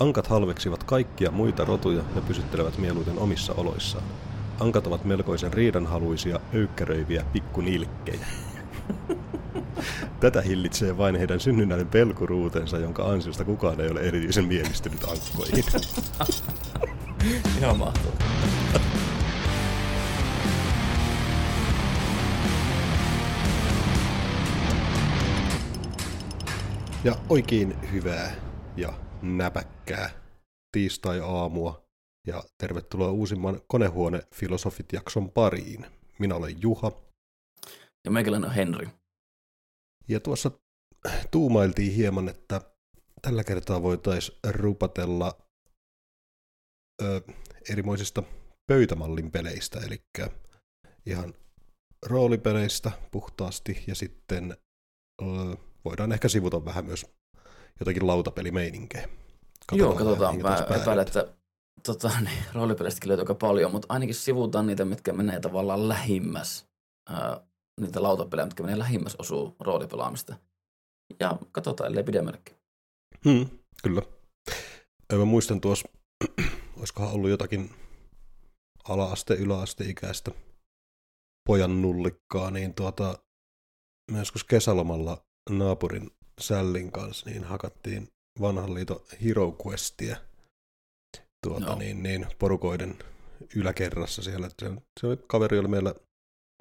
Ankat halveksivat kaikkia muita rotuja ja pysyttelevät mieluiten omissa oloissaan. Ankat ovat melkoisen riidanhaluisia, öykkäröiviä pikkunilkkejä. Tätä hillitsee vain heidän synnynnäinen pelkuruutensa, jonka ansiosta kukaan ei ole erityisen mielistynyt ankkoihin. Ihan mahtavaa. Ja oikein hyvää ja näpäkkää tiistai-aamua ja tervetuloa uusimman Konehuone Filosofit jakson pariin. Minä olen Juha. Ja meikäläinen on Henri. Ja tuossa tuumailtiin hieman, että tällä kertaa voitaisiin rupatella ö, erimoisista pöytämallin peleistä, eli ihan roolipeleistä puhtaasti, ja sitten ö, voidaan ehkä sivuta vähän myös jotakin lautapelimeininkiä. Joo, katsotaan. Mä epäilen, että tota, niin, roolipelistäkin löytyy aika paljon, mutta ainakin sivutaan niitä, mitkä menee tavallaan lähimmäs, ää, niitä lautapelejä, mitkä menee lähimmäs osuu roolipelaamista. Ja katsotaan, ellei pidemmällekin. Hmm, kyllä. Mä muistan tuossa, olisikohan ollut jotakin ala-aste, yläasteikäistä pojan nullikkaa, niin tuota, mä joskus kesälomalla naapurin Sällin kanssa niin hakattiin vanhan liiton Hero Questia tuota, no. niin, niin, porukoiden yläkerrassa siellä. Se, se oli, kaveri oli meillä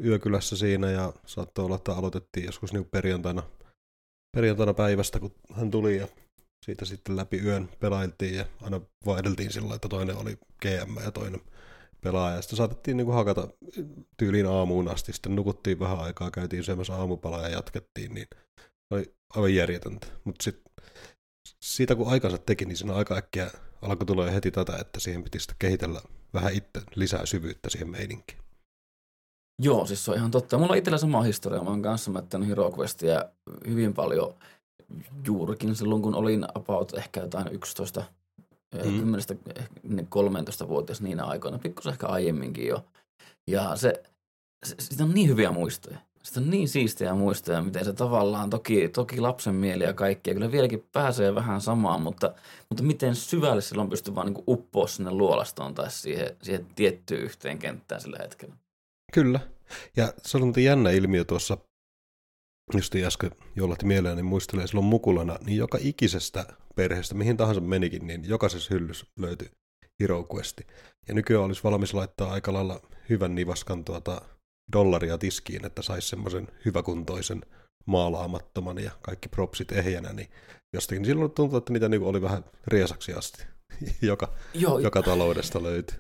yökylässä siinä ja saattoi olla, että aloitettiin joskus niin perjantaina, perjantaina päivästä, kun hän tuli ja siitä sitten läpi yön pelailtiin ja aina vaihdeltiin sillä että toinen oli GM ja toinen pelaaja. Ja sitten saatettiin niin kuin hakata tyyliin aamuun asti. Sitten nukuttiin vähän aikaa, käytiin syömässä aamupalaa ja jatkettiin. Niin aivan järjetöntä. Mutta sitten siitä kun aikansa teki, niin siinä aika äkkiä alkoi tulla heti tätä, että siihen piti sitten kehitellä vähän itse lisää syvyyttä siihen meininkiin. Joo, siis se on ihan totta. Mulla on itsellä sama historia. Mä oon kanssa mättänyt Hero Questia hyvin paljon juurikin silloin, kun olin about ehkä jotain 11, mm. 10-13 vuotias niinä aikoina, pikkusen ehkä aiemminkin jo. Ja se, se, siitä on niin hyviä muistoja. Sitten on niin siistiä muistoja, miten se tavallaan, toki, toki lapsen mieli ja kaikki, ja kyllä vieläkin pääsee vähän samaan, mutta, mutta miten syvälle silloin pystyy vaan niin uppoa sinne luolastoon tai siihen, siihen tiettyyn yhteen kenttään sillä hetkellä. Kyllä. Ja se on jännä ilmiö tuossa, just äsken jollatti mieleen, niin muistelee silloin mukulana, niin joka ikisestä perheestä, mihin tahansa menikin, niin jokaisessa hyllys löytyi Hero. Ja nykyään olisi valmis laittaa aika lailla hyvän nivaskan tuota dollaria tiskiin, että saisi semmoisen hyväkuntoisen maalaamattoman ja kaikki propsit ehjänä, niin jostakin silloin tuntuu, että niitä niinku oli vähän riesaksi asti, joka, Joo. joka taloudesta löytyi.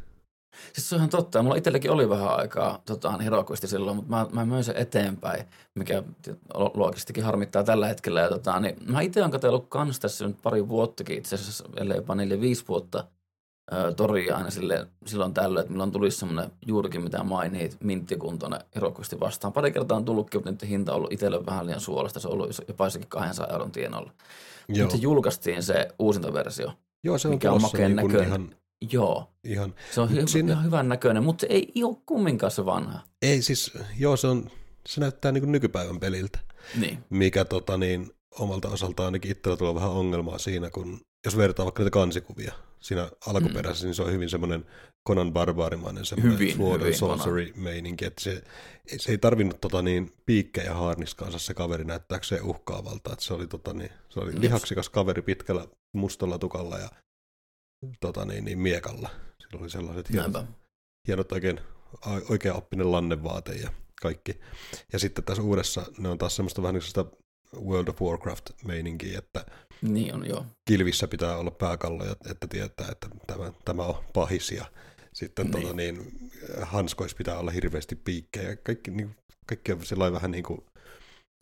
Siis se on ihan totta. Mulla itselläkin oli vähän aikaa tota, herokuisti silloin, mutta mä, mä möin sen eteenpäin, mikä luokistikin harmittaa tällä hetkellä. Ja, tota, niin mä itse olen katsellut kans tässä nyt pari vuottakin, itse asiassa ellei jopa neljä, viisi vuotta – toria aina sille, silloin tällöin, että milloin tulisi semmoinen juurikin mitä mainit, minttikuntoinen erokusti vastaan. Pari kertaa on tullutkin, mutta nyt hinta on ollut itselle vähän liian suolasta. Se on ollut jopa jossakin 200 euron tienolla. Mutta se julkaistiin se uusintaversio. Joo, se on mikä on makeen niin näköinen. Ihan, joo. Ihan. Se on hy- siinä... ihan hyvän näköinen, mutta se ei ole kumminkaan se vanha. Ei siis, joo se on, se näyttää niin nykypäivän peliltä. Niin. Mikä tota niin, omalta osaltaan ainakin itsellä tulee vähän ongelmaa siinä, kun jos vertaa vaikka niitä kansikuvia, siinä alkuperäisessä, mm. niin se on hyvin semmoinen Conan Barbarimainen semmoinen hyvin, Sword hyvin Sorcery-meininki, että se, se ei tarvinnut tota niin, piikkejä haarniskaansa se kaveri näyttääkseen uhkaavalta, että se oli, tota niin, se oli lihaksikas kaveri pitkällä mustalla tukalla ja tota niin, niin miekalla. Sillä oli sellaiset hienot, hienot oikein oikea oppinen lannevaate ja kaikki. Ja sitten tässä uudessa ne on taas semmoista vähän niin sitä World of Warcraft-meininkiä, että niin on, joo. kilvissä pitää olla pääkalloja, että tietää, että tämä, tämä on pahis ja sitten niin. Tota, niin, hanskoissa pitää olla hirveästi piikkejä. Kaikki, niin, kaikki on sellainen vähän niin kuin,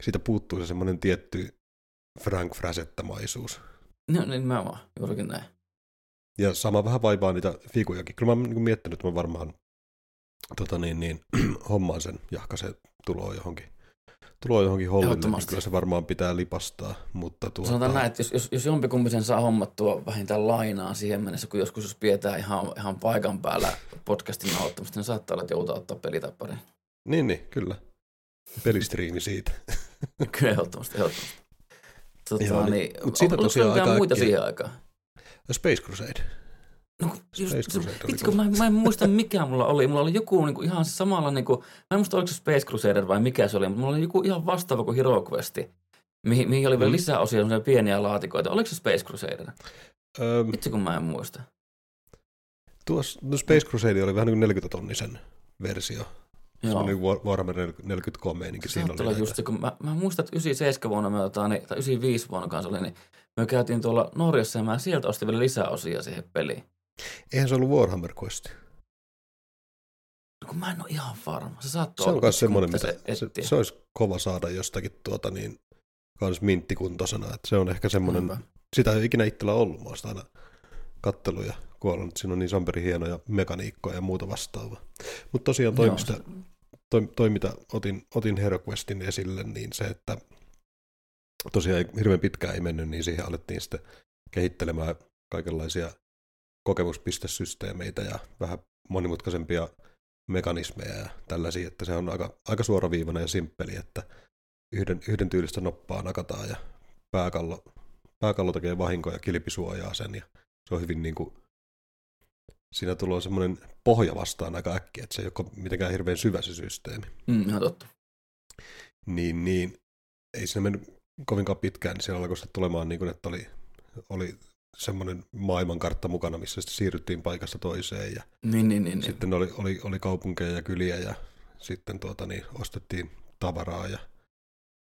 siitä puuttuu se semmoinen tietty Frank Frasettamaisuus. No niin mä vaan, juurikin näin. Ja sama vähän vaivaa niitä figujakin. Kyllä mä oon niin miettinyt, että mä varmaan tota niin, niin, hommaan sen jahkaisen tuloa johonkin tuloa johonkin hollille, niin kyllä se varmaan pitää lipastaa. Mutta tuota... Sanotaan näin, että jos, jos, jos jompikumpi sen saa hommattua vähintään lainaa siihen mennessä, kun joskus jos pidetään ihan, ihan paikan päällä podcastin nauhoittamista, niin saattaa olla, että joutuu ottaa pelitappariin. Niin, niin, kyllä. Pelistriimi siitä. kyllä, ehdottomasti, ehdottomasti. Tota, Joo, niin, niin, mutta siitä tosiaan aika muita siihen aikaan? Space Crusade. No, just, Space se, mä, mä en muista mikä mulla oli. Mulla oli joku niinku ihan samalla, niinku, mä en muista oliko se Space Crusader vai mikä se oli, mutta mulla oli joku ihan vastaava kuin Hero Quest, mihin, mihin oli vielä Mm. lisää osia, pieniä laatikoita. Oliko se Space Crusader? Öö, Vitsi, kun mä en muista. tuossa, no Space Crusade oli vähän niin kuin 40 tonnisen versio. Se Joo. oli War- Warhammer 40k meininki. Siinä oli näitä. just se, kun mä, mä muistan, että 97 vuonna me niin, tai 95 vuonna kanssa oli, niin me käytiin tuolla Norjassa ja mä sieltä ostin vielä lisää osia siihen peliin. Eihän se ollut Warhammer Quest. No, kun mä en ole ihan varma. Se saattaa Se on olla, myös semmoinen, mitä se, se, olisi kova saada jostakin tuota niin, kans minttikuntoisena. Että se on ehkä semmoinen, Niinpä. sitä ei ole ikinä itsellä ollut, mä aina kattellut ja kuollut, että siinä on niin samperi hienoja mekaniikkoja ja muuta vastaavaa. Mutta tosiaan toi, Joo, mistä, se- toi, toi, mitä otin, otin HeroQuestin esille, niin se, että tosiaan hirveän pitkään ei mennyt, niin siihen alettiin sitten kehittelemään kaikenlaisia kokemuspistesysteemeitä ja vähän monimutkaisempia mekanismeja ja tällaisia, että se on aika, aika suoraviivainen ja simppeli, että yhden, yhden tyylistä noppaa nakataan ja pääkallo, pääkallo tekee vahinkoja ja kilpi suojaa sen ja se on hyvin niin kuin, siinä tulee semmoinen pohja vastaan aika äkkiä, että se ei ole mitenkään hirveän syvä se systeemi. Mm, ihan totta. Niin, niin ei siinä mennyt kovinkaan pitkään, niin siellä alkoi sitten tulemaan niin kuin, että oli, oli semmoinen maailmankartta mukana, missä sitten siirryttiin paikasta toiseen ja Niin, niin, niin. niin. sitten oli, oli, oli kaupunkeja ja kyliä ja sitten tuota, niin, ostettiin tavaraa ja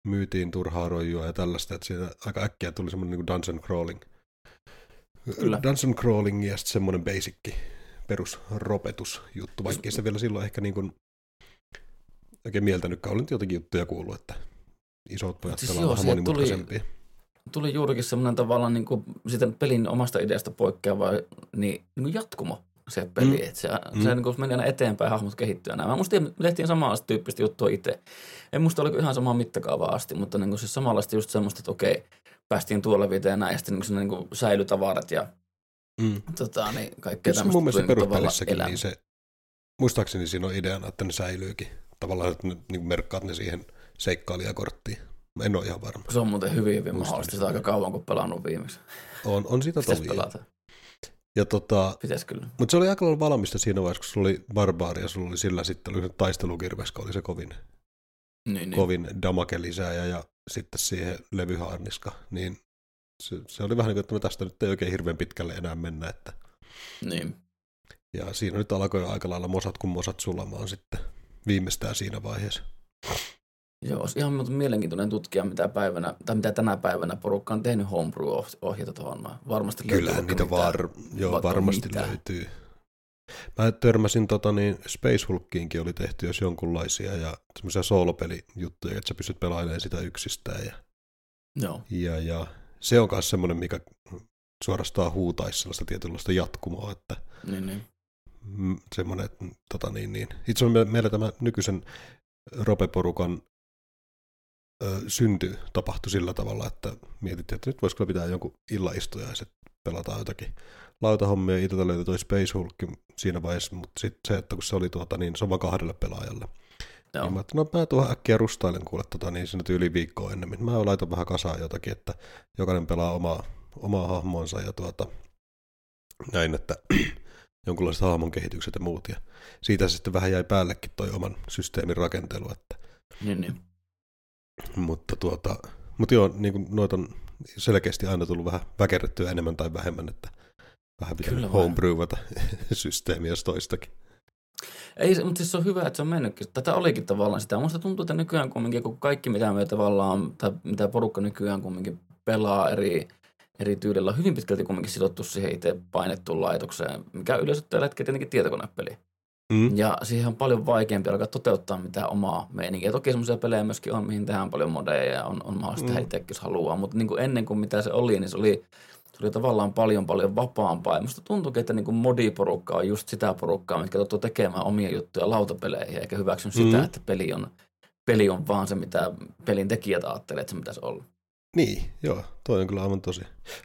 myytiin turhaa roijua ja tällaista, että siinä aika äkkiä tuli semmoinen niin dungeon crawling. Kyllä. Dungeon crawling ja sitten semmoinen basicki perusropetusjuttu, vaikka se vielä silloin ehkä niin kuin oikein mieltänytkään. Olen jotenkin juttuja kuullut, että isot pojat Siis pelaa joo, vähän sieltä tuli-. Tuli juurikin semmoinen tavallaan niin kuin sitä pelin omasta ideasta poikkeava niin, niin kuin jatkumo se peli. Mm. Että se, Mm. se niin kuin meni aina eteenpäin, hahmot kehittyy ja näin. Mä musta me tehtiin samanlaista tyyppistä juttua itse. En muista oliko ihan samaa mittakaavaa asti, mutta niin kuin siis samanlaista just semmoista, että okei, päästiin tuolla viteen ja näin, ja sitten niin kuin, niin kuin säilytavarat ja Mm. tota, niin kaikkea Kyllä tämmöistä mun mielestä niin peruspelissäkin, elämä. niin se, muistaakseni siinä on ideana, että ne säilyykin. Tavallaan, että ne, niin merkkaat ne siihen seikkailijakorttiin. En ole ihan varma. Se on muuten hyvin, hyvin mahdollista. sitä. Aika kauan kuin pelannut viimeksi. On, on sitä tovi. pelata. Ja tota, Pitäisi kyllä. mutta se oli aika lailla valmista siinä vaiheessa, kun sulla oli barbaari ja sulla oli sillä sitten oli se taistelukirves, oli se kovin, Niin, niin. niin. kovin damake lisääjä ja sitten siihen levyhaarniska. Niin se, se, oli vähän niin kuin, että no tästä nyt ei oikein hirveän pitkälle enää mennä. Että, niin. ja siinä nyt alkoi jo aika lailla mosat kuin mosat sulamaan sitten viimeistään siinä vaiheessa. Joo, olisi ihan mielenkiintoinen tutkia, mitä, päivänä, tai mitä tänä päivänä porukka on tehnyt homebrew-ohjeita tuohon. Varmasti Kyllähän niitä var, joo, varmasti mitä. löytyy. Mä törmäsin tota niin, Space Hulkkiinkin oli tehty jos jonkunlaisia ja semmoisia soolopelijuttuja, että sä pystyt pelailemaan sitä yksistään. Ja, Joo, ja, ja se on myös semmoinen, mikä suorastaan huutaisi sellaista tietynlaista jatkumoa, että niin, niin. mm, semmoinen, tota niin, niin. Itse me- meillä tämä nykyisen Rope-porukan ö, synty tapahtui sillä tavalla, että mietittiin, että nyt voisi kyllä pitää jonkun illaistujaiset, pelataan jotakin lautahommia, itseltä löytyi toi Space Hulk siinä vaiheessa, mutta sitten se, että kun se oli tuota, niin se on vaan kahdelle pelaajalle. Joo. Niin mä no mä tuohon äkkiä rustailen kuule tota, niin siinä yli viikkoa ennemmin. Mä laitan vähän kasaan jotakin, että jokainen pelaa omaa, omaa hahmonsa ja tuota, näin, että jonkunlaiset hahmon kehitykset ja muut. Ja siitä sitten vähän jäi päällekin toi oman systeemin rakentelu. Että, Niin, niin. Mutta, tuota, mutta joo, niin kuin noita on selkeästi aina tullut vähän väkerrettyä enemmän tai vähemmän, että vähän pitää homebrewata systeemiä jos toistakin. Ei, mutta siis se on hyvä, että se on mennytkin. Tätä olikin tavallaan sitä. Musta tuntuu, että nykyään kumminkin, kun kaikki mitä me tavallaan, tai mitä porukka nykyään kumminkin pelaa eri, eri tyylillä, on hyvin pitkälti kumminkin sidottu siihen itse painettuun laitokseen, mikä yleensä tällä hetkellä tietenkin tietokonepeli. Mm. Ja siihen on paljon vaikeampi alkaa toteuttaa mitään omaa meininkiä. Toki semmoisia pelejä myöskin on, mihin tehdään paljon modeja ja on, on mahdollista Mm. heittääkin, jos haluaa. Mutta niin kuin ennen kuin mitä se oli, niin se oli, se oli tavallaan paljon paljon vapaampaa. Ja musta tuntuukin, että niin kuin modiporukka on just sitä porukkaa, mitkä tottuu tekemään omia juttuja lautapeleihin, eikä hyväksy sitä, Mm. että peli on, peli on vaan se, mitä pelin tekijät ajattelee, että se pitäisi olla. Niin, joo, toi on kyllä aivan tosi.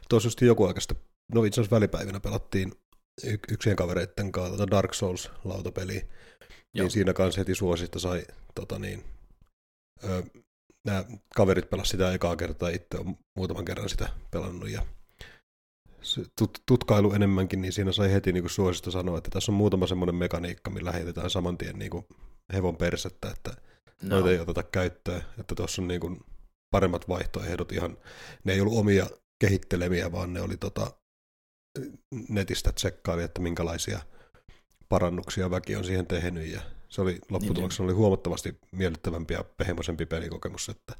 Tuossa just joku aika sitten, no itse asiassa välipäivinä pelattiin yksien kavereitten kanssa tota Dark Souls-lautapeliä, Joo. niin siinä kanssa heti suosista sai, tota niin, ö, nämä kaverit pelasivat sitä ekaa kertaa, itse on muutaman kerran sitä pelannut ja tut, tutkailu enemmänkin, niin siinä sai heti niin kuin suosista sanoa, että tässä on muutama semmoinen mekaniikka, millä heitetään saman tien niin kuin hevon persettä, että no. noita ei oteta käyttöön, että tuossa on niin kuin paremmat vaihtoehdot ihan, ne ei ollut omia kehittelemiä, vaan ne oli tota, netistä tsekkaili, että minkälaisia parannuksia väki on siihen tehnyt ja se oli lopputuloksena niin, oli huomattavasti miellyttävämpi ja pehmoisempi pelikokemus. Että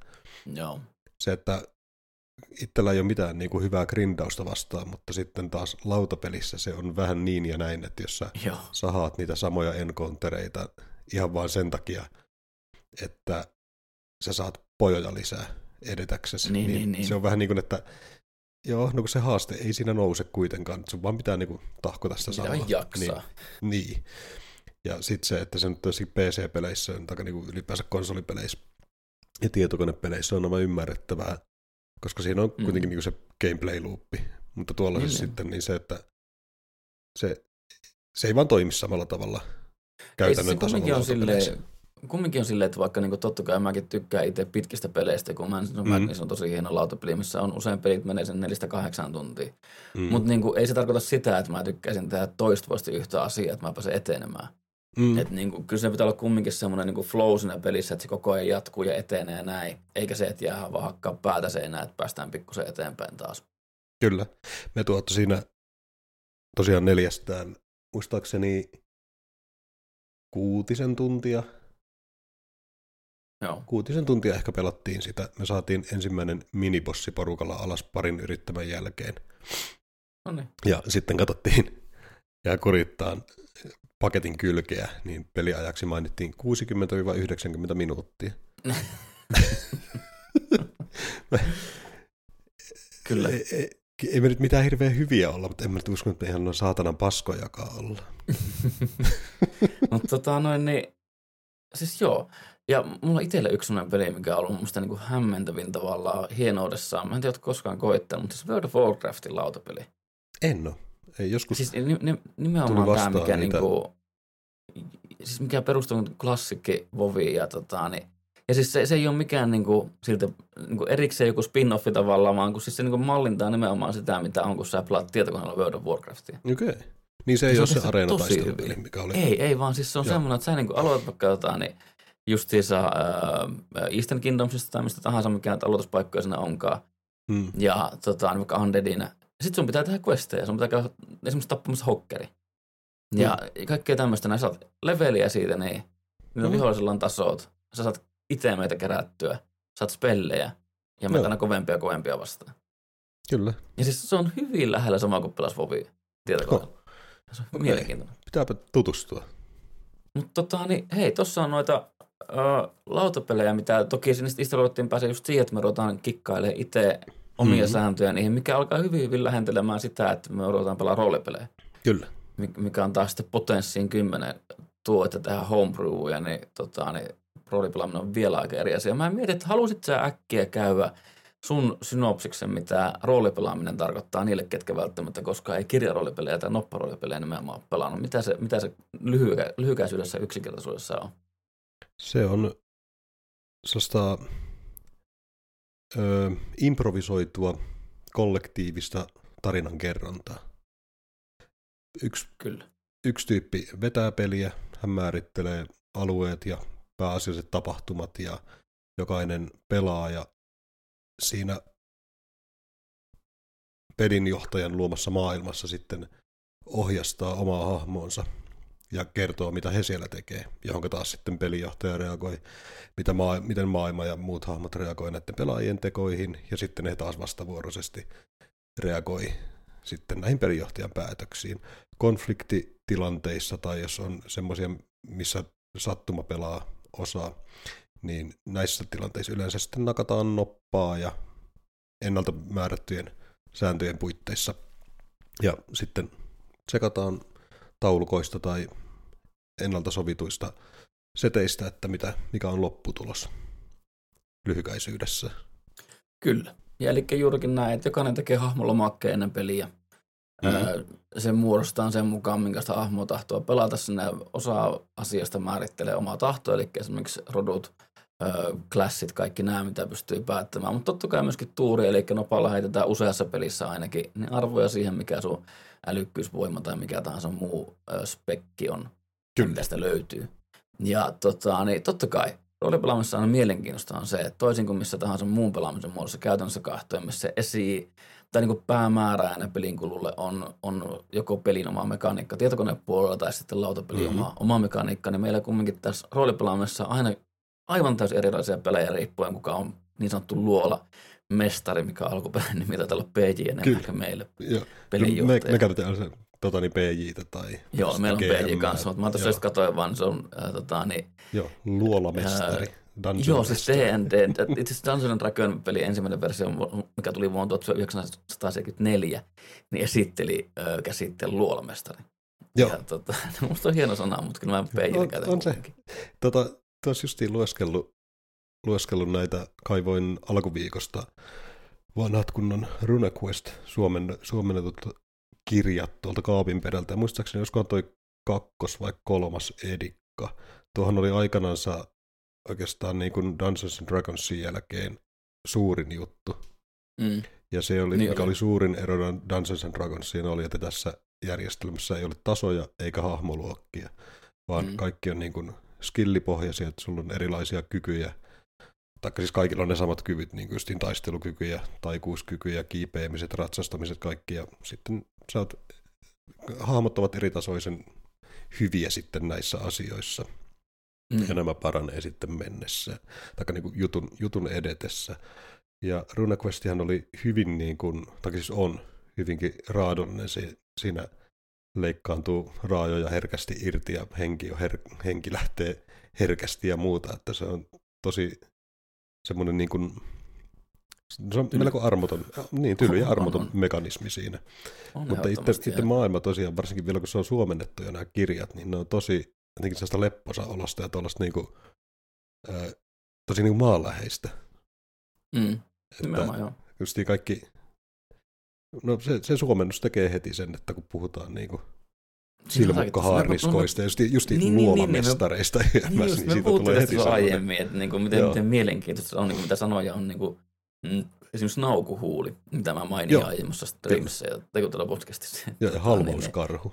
Joo. Se, että itsellä ei ole mitään niin kuin hyvää grindausta vastaan, mutta sitten taas lautapelissä se on vähän niin ja näin, että jos sä Joo. sahaat niitä samoja encountereita ihan vain sen takia, että sä saat pojoja lisää edetäksesi, niin, niin, niin, niin. se on vähän niin kuin, että joo, no kun se haaste ei siinä nouse kuitenkaan, sun vaan pitää niin kuin tahkota sitä Mitä samaa. jaksaa. Niin, niin. Ja sitten se, että se nyt PC-peleissä, tai niin kuin ylipäänsä konsolipeleissä ja tietokonepeleissä on aivan ymmärrettävää, koska siinä on kuitenkin mm. niin se gameplay-loopi. Mutta tuolla niin, sitten niin se, että se, se ei vaan toimi samalla tavalla käytännön ei, se tasolla. On silleen, kumminkin on silleen, että vaikka niin totta kai mäkin tykkään itse pitkistä peleistä, kun mä no, mm. se on tosi hieno lautapeli, missä on usein pelit menee sen 4-8 tuntia. Mm. Mutta niin ei se tarkoita sitä, että mä tykkäisin tehdä toistuvasti yhtä asiaa, että mä pääsen etenemään. Mm. Et niin kuin, kyllä se pitää olla kumminkin semmoinen niin flow siinä pelissä, että se koko ajan jatkuu ja etenee ja näin. Eikä se, että jää vaan hakkaa päätä seinään, että päästään pikkusen eteenpäin taas. Kyllä. Me tuotta siinä tosiaan neljästään, muistaakseni kuutisen tuntia. Joo. Kuutisen tuntia ehkä pelattiin sitä. Me saatiin ensimmäinen minibossi porukalla alas parin yrittämän jälkeen. Noniin. Ja sitten katsottiin ja kurittaan paketin kylkeä, niin peliajaksi mainittiin 60-90 minuuttia. Kyllä. Ei, ei, ei me nyt mitään hirveän hyviä olla, mutta en mä nyt usko, että me ihan noin saatanan paskojakaan olla. mutta tota noin, niin, siis joo. Ja mulla on itselle yksi sellainen peli, mikä on ollut musta niinku hämmentävin tavallaan hienoudessaan. Mä en tiedä, koskaan koittanut, mutta se World of Warcraftin lautapeli. En ole. Ei, joskus siis nimenomaan tämä, mikä, niitä... niinku, siis mikä perustuu klassikki Voviin ja tota, niin, ja siis se, se ei ole mikään niinku, siltä, niinku erikseen joku spin-offi tavallaan, vaan kun siis se niinku mallintaa nimenomaan sitä, mitä on, kun sä pelaat tietokoneella World of Warcraftia. Okei. Okay. Niin se ei se ole se areena mikä oli. Ei, ei vaan siis se on semmoinen, että sä niinku aloitat vaikka jotain, niin justiinsa äh, Eastern Kingdomsista tai mistä tahansa, mikä aloituspaikkoja siinä onkaan. Hmm. Ja tota, niin vaikka Undeadina sitten sun pitää tehdä questeja, sun pitää käydä esimerkiksi tappamassa hokkeri. Ja mm. kaikkea tämmöistä, näin saat leveliä siitä, niin niin mm. vihollisella on tasot. Sä saat meitä kerättyä, saat spellejä ja meitä aina kovempia ja kovempia vastaan. Kyllä. Ja siis se on hyvin lähellä sama kuin pelas Vovia tietokoneella. Oh. Se on okay. mielenkiintoinen. Pitääpä tutustua. Mutta tota, niin, hei, tossa on noita ö, lautapelejä, mitä toki sinne istaloittiin pääse just siihen, että me ruvetaan kikkailemaan itse omia mm-hmm. sääntöjä niihin, mikä alkaa hyvin, hyvin lähentelemään sitä, että me ruvetaan pelaa roolipelejä. Kyllä. Mikä on taas sitten potenssiin kymmenen tuo, että tehdään homebrewia, niin, tota, niin roolipelaaminen on vielä aika eri asia. Mä mietin, että halusit sä äkkiä käydä sun synopsiksen, mitä roolipelaaminen tarkoittaa niille, ketkä välttämättä koskaan ei kirjaroolipelejä tai nopparoolipelejä nimenomaan ole pelannut. Mitä se, mitä se lyhykä, lyhykäisyydessä yksinkertaisuudessa on? Se on sellaista ö, improvisoitua kollektiivista tarinankerrontaa. Yksi, Kyllä. yksi tyyppi vetää peliä, hän määrittelee alueet ja pääasialliset tapahtumat ja jokainen pelaaja siinä pelinjohtajan luomassa maailmassa sitten ohjastaa omaa hahmoonsa ja kertoo, mitä he siellä tekee, johon taas sitten pelijohtaja reagoi, mitä maa, miten maailma ja muut hahmot reagoi näiden pelaajien tekoihin, ja sitten he taas vastavuoroisesti reagoi sitten näihin pelijohtajan päätöksiin. Konfliktitilanteissa tai jos on semmoisia, missä sattuma pelaa osaa, niin näissä tilanteissa yleensä sitten nakataan noppaa ja ennalta määrättyjen sääntöjen puitteissa. Ja sitten sekataan taulukoista tai ennalta sovituista seteistä, että mitä, mikä on lopputulos lyhykäisyydessä. Kyllä. Ja eli juurikin näin, että jokainen tekee hahmolomakkeen ennen peliä. Mm-hmm. Se muodostaa sen mukaan, minkästä hahmoa tahtoo pelata. Sinne osa asiasta määrittelee omaa tahtoa, eli esimerkiksi rodut, klassit, kaikki nämä, mitä pystyy päättämään. Mutta totta kai myöskin tuuri, eli nopalla heitetään useassa pelissä ainakin niin arvoja siihen, mikä sun älykkyysvoima tai mikä tahansa muu spekki on, Kyllä. mitä sitä löytyy. Ja tota, niin totta kai roolipelaamissa on mielenkiintoista on se, että toisin kuin missä tahansa muun pelaamisen muodossa käytännössä kahtoen, missä se esi tai niin päämäärä pelin kululle on, on joko pelin oma mekaniikka tietokonepuolella tai sitten lautapelin mm-hmm. oma, oma mekaniikka, niin meillä kumminkin tässä roolipelaamisessa aina aivan täysin erilaisia pelejä riippuen, kuka on niin sanottu luola mestari, mikä on alkuperäinen nimi taitaa olla PJ enemmän meille Me, me käytetään se tota, niin PJtä tai Joo, meillä on PJ kanssa, mutta mä tuossa just katsoin vaan, se on äh, tota, niin, Joo, luolamestari. Äh, Dungeon Joo, siis D&D. Itse asiassa Dungeon Dragon peli ensimmäinen versio, mikä tuli vuonna 1974, niin esitteli äh, käsitteen luolamestari. Joo. Ja, tota, musta on hieno sana, mutta kyllä mä PJtä käytän. On, on se. Tota, tuossa justiin lueskellut, lueskellut näitä, kaivoin alkuviikosta vanhat kunnon RuneQuest suomen, suomennetut kirjat tuolta kaapin perältä. Ja muistaakseni olisikohan toi kakkos vai kolmas edikka. Tuohon oli aikanansa oikeastaan niin kuin Dungeons and Dragonsin jälkeen suurin juttu. Mm. Ja se oli, niin mikä oli. oli suurin ero Dungeons and Dragonsiin, oli, että tässä järjestelmässä ei ole tasoja eikä hahmoluokkia, vaan mm. kaikki on niin kuin skillipohjaisia, että sulla on erilaisia kykyjä, taikka siis kaikilla on ne samat kyvyt, niin kuin taistelukykyjä, taikuuskykyjä, kiipeämiset, ratsastamiset, kaikki, ja sitten sä oot, hahmot ovat eritasoisen hyviä sitten näissä asioissa. Mm. Ja nämä paranee sitten mennessä, tai niin kuin jutun, jutun edetessä. Ja RuneQuestihan oli hyvin niin kuin, tai siis on hyvinkin raadollinen se, siinä leikkaantuu raajoja herkästi irti ja henki, on her- henki lähtee herkästi ja muuta, että se on tosi semmoinen niin kuin, se on tyly. melko armoton, niin tyly ja armoton on, on. mekanismi siinä. On Mutta itse, itse maailma tosiaan, varsinkin vielä kun se on suomennettu ja nämä kirjat, niin ne on tosi jotenkin sellaista lepposa olosta ja tuollaista niin kuin, ää, tosi niin kuin maanläheistä. Mm. Nimenomaan, joo. Kaikki No se, se suomennus tekee heti sen, että kun puhutaan niin kuin silmukkahaarniskoista ja just, just niin, luomamestareista niin, niin, niin, niin, siitä tulee heti aiemmin, että niin kuin, miten, miten mielenkiintoista on, niin kuin, mitä sanoja on niin kuin, mm, esimerkiksi naukuhuuli, mitä mä mainin Joo. aiemmassa streamissä ja tekutella podcastissa. Joo, ja halvauskarhu.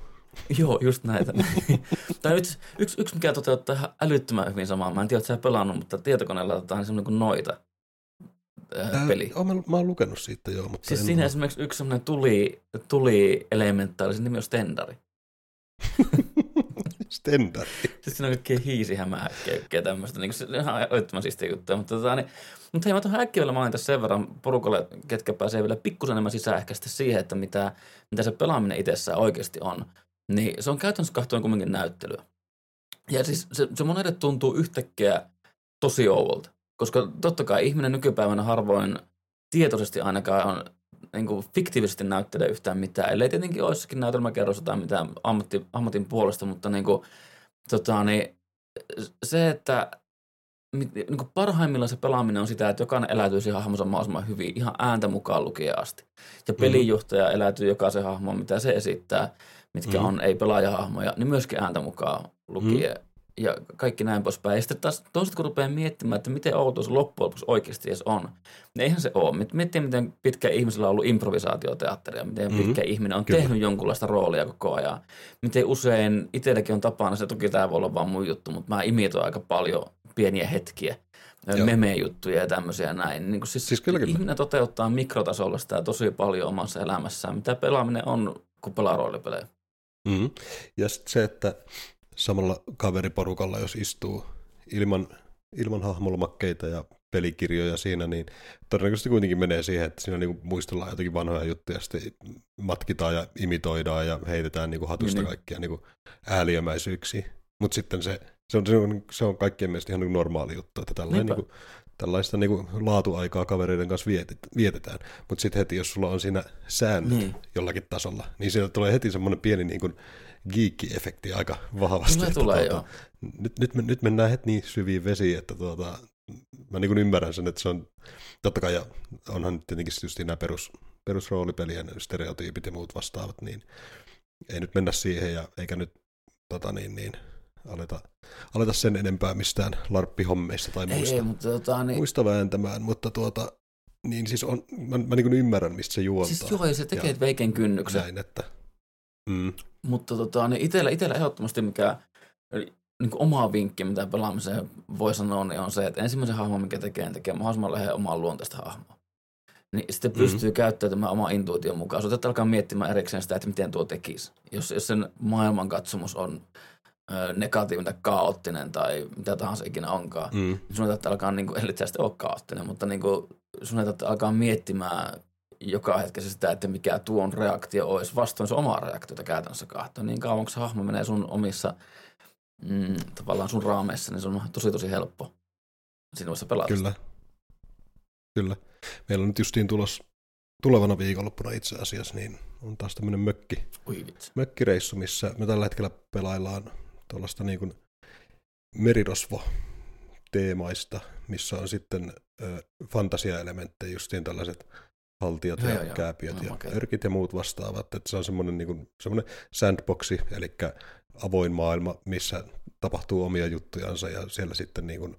Joo, just näitä. tai yksi, yksi, yksi, mikä toteuttaa älyttömän hyvin samaa, mä en tiedä, että sä pelannut, mutta tietokoneella otetaan semmoinen kuin noita äh, peli. Äh, mä, mä oon lukenut siitä joo, mutta Siis siinä ole. esimerkiksi yksi semmoinen tuli, tuli elementaali, sen nimi on Stendari. Stendari. Siis siinä on kaikkea hiisihämähäkkeykkää tämmöistä, niin se on ihan älyttömän siistiä juttuja. Mutta, tota, niin, mutta hei, mä tuohon äkkiä vielä mainita sen verran porukalle, ketkä pääsee vielä pikkusen enemmän sisään ehkä sitten siihen, että mitä, mitä se pelaaminen itsessään oikeasti on. Niin se on käytännössä kahtoen kumminkin näyttelyä. Ja siis se, se monelle tuntuu yhtäkkiä tosi ouvolta. Koska totta kai ihminen nykypäivänä harvoin tietoisesti ainakaan on niin kuin fiktiivisesti näyttelee yhtään mitään, ellei tietenkin olisikin näytelmäkerrossa tai mitään ammatti, ammatin puolesta, mutta niin kuin, tota, niin, se, että niin kuin parhaimmillaan se pelaaminen on sitä, että jokainen eläytyy siihen hahmonsa mahdollisimman hyvin, ihan ääntä mukaan lukien asti. Ja mm. pelinjohtaja mm-hmm. eläytyy jokaisen hahmon, mitä se esittää, mitkä mm-hmm. on ei-pelaajahahmoja, niin myöskin ääntä mukaan lukien. Mm-hmm ja kaikki näin poispäin. Ja sitten taas toiset kun rupeaa miettimään, että miten outo se loppujen lopuksi oikeasti edes on, niin eihän se ole. Miettii, miten pitkä ihmisellä on ollut improvisaatioteatteria, miten mm-hmm. pitkä ihminen on Kyllä. tehnyt jonkunlaista roolia koko ajan. Miten usein itselläkin on tapana, se toki tämä voi olla vaan mun juttu, mutta mä imitoin aika paljon pieniä hetkiä, meme-juttuja ja tämmöisiä näin. Niin kuin siis, siis kyllä, kyllä. ihminen toteuttaa mikrotasolla sitä tosi paljon omassa elämässään, mitä pelaaminen on, kun pelaa roolipelejä. Mm-hmm. Ja sitten se, että samalla kaveriporukalla, jos istuu ilman, ilman hahmolmakkeita ja pelikirjoja siinä, niin todennäköisesti kuitenkin menee siihen, että siinä niin muistellaan jotakin vanhoja juttuja, sitten matkitaan ja imitoidaan ja heitetään niin kuin hatusta niin. kaikkia niin kuin ääliömäisyyksiä. Mutta sitten se, se, on, se, on, se on kaikkien mielestä ihan niin normaali juttu, että tällainen, niin kuin, tällaista niin kuin laatuaikaa kavereiden kanssa vietetään. Mutta sitten heti, jos sulla on siinä säännöt niin. jollakin tasolla, niin sieltä tulee heti semmoinen pieni niin kuin, geekki-efekti aika vahvasti. Tulee, tulee tuota, joo. Nyt, nyt, nyt mennään heti niin syviin vesiin, että tuota, mä niin ymmärrän sen, että se on, totta kai, ja onhan nyt tietenkin just nämä perus, perusroolipelien stereotyypit ja muut vastaavat, niin ei nyt mennä siihen, ja eikä nyt tota niin, niin, aleta, aleta sen enempää mistään larppihommeista tai muista, Ei, ei, mutta tota, niin, muista vääntämään, mutta tuota, niin siis on, mä, mä niin ymmärrän, mistä se juontaa. siis joo, ja se tekee ja veiken kynnyksen. Näin, että mm, Mutta tota, niin itellä, itellä ehdottomasti mikä niin kuin oma vinkki, mitä pelaamiseen voi sanoa, niin on se, että ensimmäisen hahmon, mikä tekee, niin tekee mahdollisimman lähellä omaa luontaista hahmoa. Niin sitten pystyy mm-hmm. käyttäytymään oman intuition mukaan. Sinut alkaa miettimään erikseen sitä, että miten tuo tekisi. Jos, jos sen maailmankatsomus on ö, negatiivinen tai kaoottinen tai mitä tahansa ikinä onkaan, mm, niin sun ei alkaa, niin kuin, ellei sitä ole kaoottinen, mutta niin kuin, sun ei alkaa miettimään joka hetkessä sitä, että mikä tuon reaktio olisi vastoin sun omaa reaktiota käytännössä kahta. Niin kauan kun se hahmo menee sun omissa mm, tavallaan sun raameissa, niin se on tosi tosi helppo voisi pelata. kyllä. Kyllä. Meillä on nyt justiin tulos tulevana viikonloppuna itse asiassa, niin on taas tämmöinen mökki, mökkireissu, missä me tällä hetkellä pelaillaan tuollaista niin kuin merirosvo teemaista, missä on sitten ö, fantasiaelementtejä, justiin tällaiset haltijat ja joo, joo. kääpiöt ja örkit ja muut vastaavat. Että se on semmoinen, niin kuin, semmoinen sandboxi, eli avoin maailma, missä tapahtuu omia juttujansa ja siellä sitten niin kuin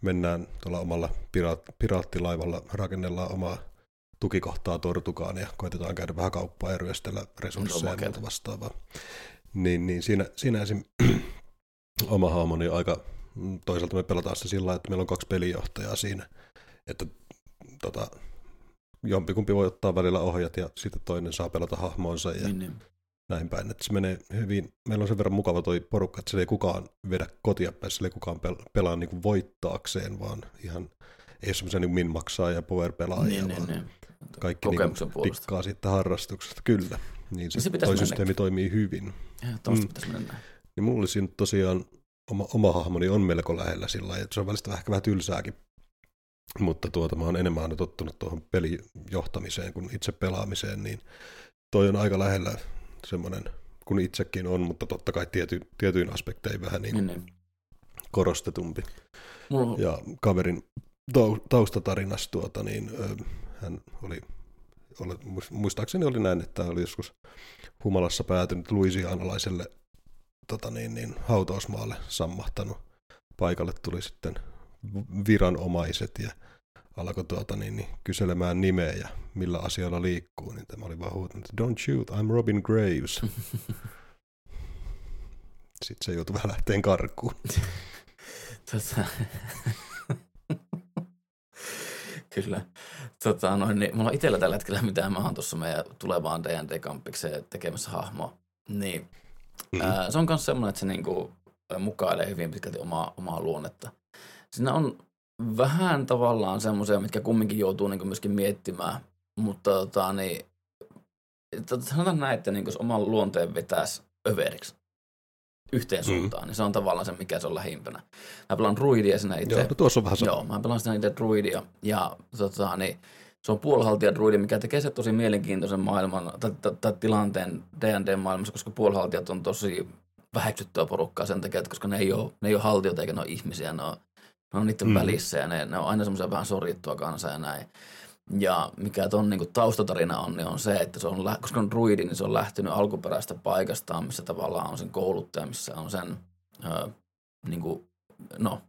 mennään tuolla omalla piraat, piraattilaivalla, rakennellaan omaa tukikohtaa Tortukaan ja koitetaan käydä vähän kauppaa ja ryöstellä resursseja ja muuta vastaavaa. Niin, niin siinä, siinä esim. oma hahmoni on aika, mm, toisaalta me pelataan sitä sillä että meillä on kaksi pelijohtajaa siinä, että tota, jompikumpi voi ottaa välillä ohjat ja sitten toinen saa pelata hahmonsa ja Niin, niin. näin päin. Että se menee hyvin, meillä on sen verran mukava toi porukka, että se ei kukaan vedä kotia päin, sillä ei kukaan pel- pelaa niin kuin voittaakseen, vaan ihan ei ole semmoisia niin min maksaa ja power pelaajia, Niin, niin, vaan niin. kaikki Kokemuksen niin tikkaa siitä harrastuksesta, kyllä. Niin se, se pitäisi toi systeemi toimii hyvin. Ehdottomasti Mm. mennä. Niin mulla nyt tosiaan oma, oma hahmoni on melko lähellä sillä lailla, että se on välistä ehkä vähän tylsääkin. Mutta tuota, mä oon enemmän aina tottunut tuohon pelijohtamiseen kuin itse pelaamiseen, niin toi on aika lähellä semmoinen, kun itsekin on, mutta totta kai tiety, tietyin aspekteihin vähän niin niin. korostetumpi. Mulla on Ja kaverin tau- taustatarinassa tuota, niin, ö, hän oli, oli, muistaakseni oli näin, että hän oli joskus humalassa päätynyt Louisianalaiselle tota niin, niin, hautausmaalle sammahtanut. Paikalle tuli sitten viranomaiset ja alkoi tuota, niin, niin, kyselemään nimeä ja millä asialla liikkuu, niin tämä oli vaan huutanut, don't shoot, I'm Robin Graves. Sitten se joutui vähän lähteen karkuun. Tota... Kyllä. Tota, noin, niin, mulla on itsellä tällä hetkellä mitään, mä oon tuossa meidän tulevaan D&D-kampikseen tekemässä hahmoa. Niin, Mhm. ää, se on myös semmoinen, että se niinku, mukailee hyvin pitkälti omaa, omaa luonnetta. Siinä on vähän tavallaan semmoisia, mitkä kumminkin joutuu niinku myöskin miettimään, mutta tota, niin, sanotaan näin, että niinku, jos oman luonteen vetäisi överiksi yhteen Mhm. suuntaan, niin se on tavallaan se, mikä se on lähimpänä. Mä pelaan druidia siinä itse. Joo, no tuossa on vähän. Joo, mä pelaan sitä itse druidia ja tota, niin, se on puolihaltija druidi, mikä tekee se tosi mielenkiintoisen maailman tai, tai, tai tilanteen D&D-maailmassa, koska puolihaltijat on tosi väheksyttyä porukkaa sen takia, että koska ne ei ole, ne ei ole haltijoita eikä ne ole ihmisiä, ne on, ne on niiden Mm. välissä ja ne, ne on aina semmoisia vähän sorjittua kansaa ja näin. Ja mikä ton niin taustatarina on, niin on se, että se on, koska on druidi, niin se on lähtenyt alkuperäistä paikastaan, missä tavallaan on sen kouluttaja, missä on sen, ö, niin kuin, no,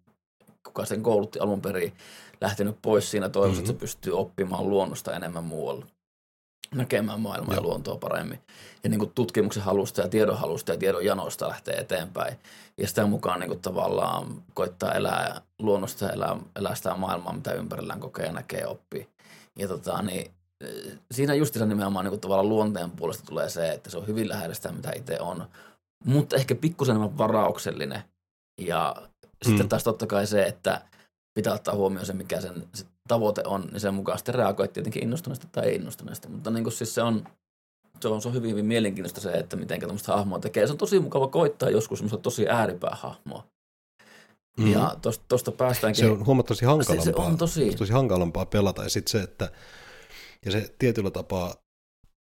kuka sen koulutti alun perin, lähtenyt pois siinä toivossa, mm-hmm. että se pystyy oppimaan luonnosta enemmän muualla. Näkemään maailmaa ja luontoa paremmin. Ja niin kuin tutkimuksen halusta ja tiedon halusta ja tiedon janosta lähtee eteenpäin. Ja sitä mukaan niin kuin tavallaan koittaa elää luonnosta ja elää, elää sitä maailmaa, mitä ympärillään kokee ja näkee ja oppii. Ja tota, niin, eh, siinä justiinsa nimenomaan niin kuin tavallaan luonteen puolesta tulee se, että se on hyvin lähellä sitä, mitä itse on. Mutta ehkä pikkusen enemmän varauksellinen. Ja sitten Mm. taas totta kai se, että pitää ottaa huomioon se, mikä sen se tavoite on, niin sen mukaan sitten reagoit tietenkin innostuneesti tai ei innostuneesti. Mutta niin kuin siis se on, se on, se on hyvin, hyvin mielenkiintoista se, että miten tämmöistä hahmoa tekee. Se on tosi mukava koittaa joskus semmoista tosi ääripäähahmoa. Mhm. Mm. Ja tosta, tosta päästäänkin... Se on huomattavasti hankalampaa. Se, se on tosi. tosi hankalampaa pelata. Ja sitten se, että ja se tietyllä tapaa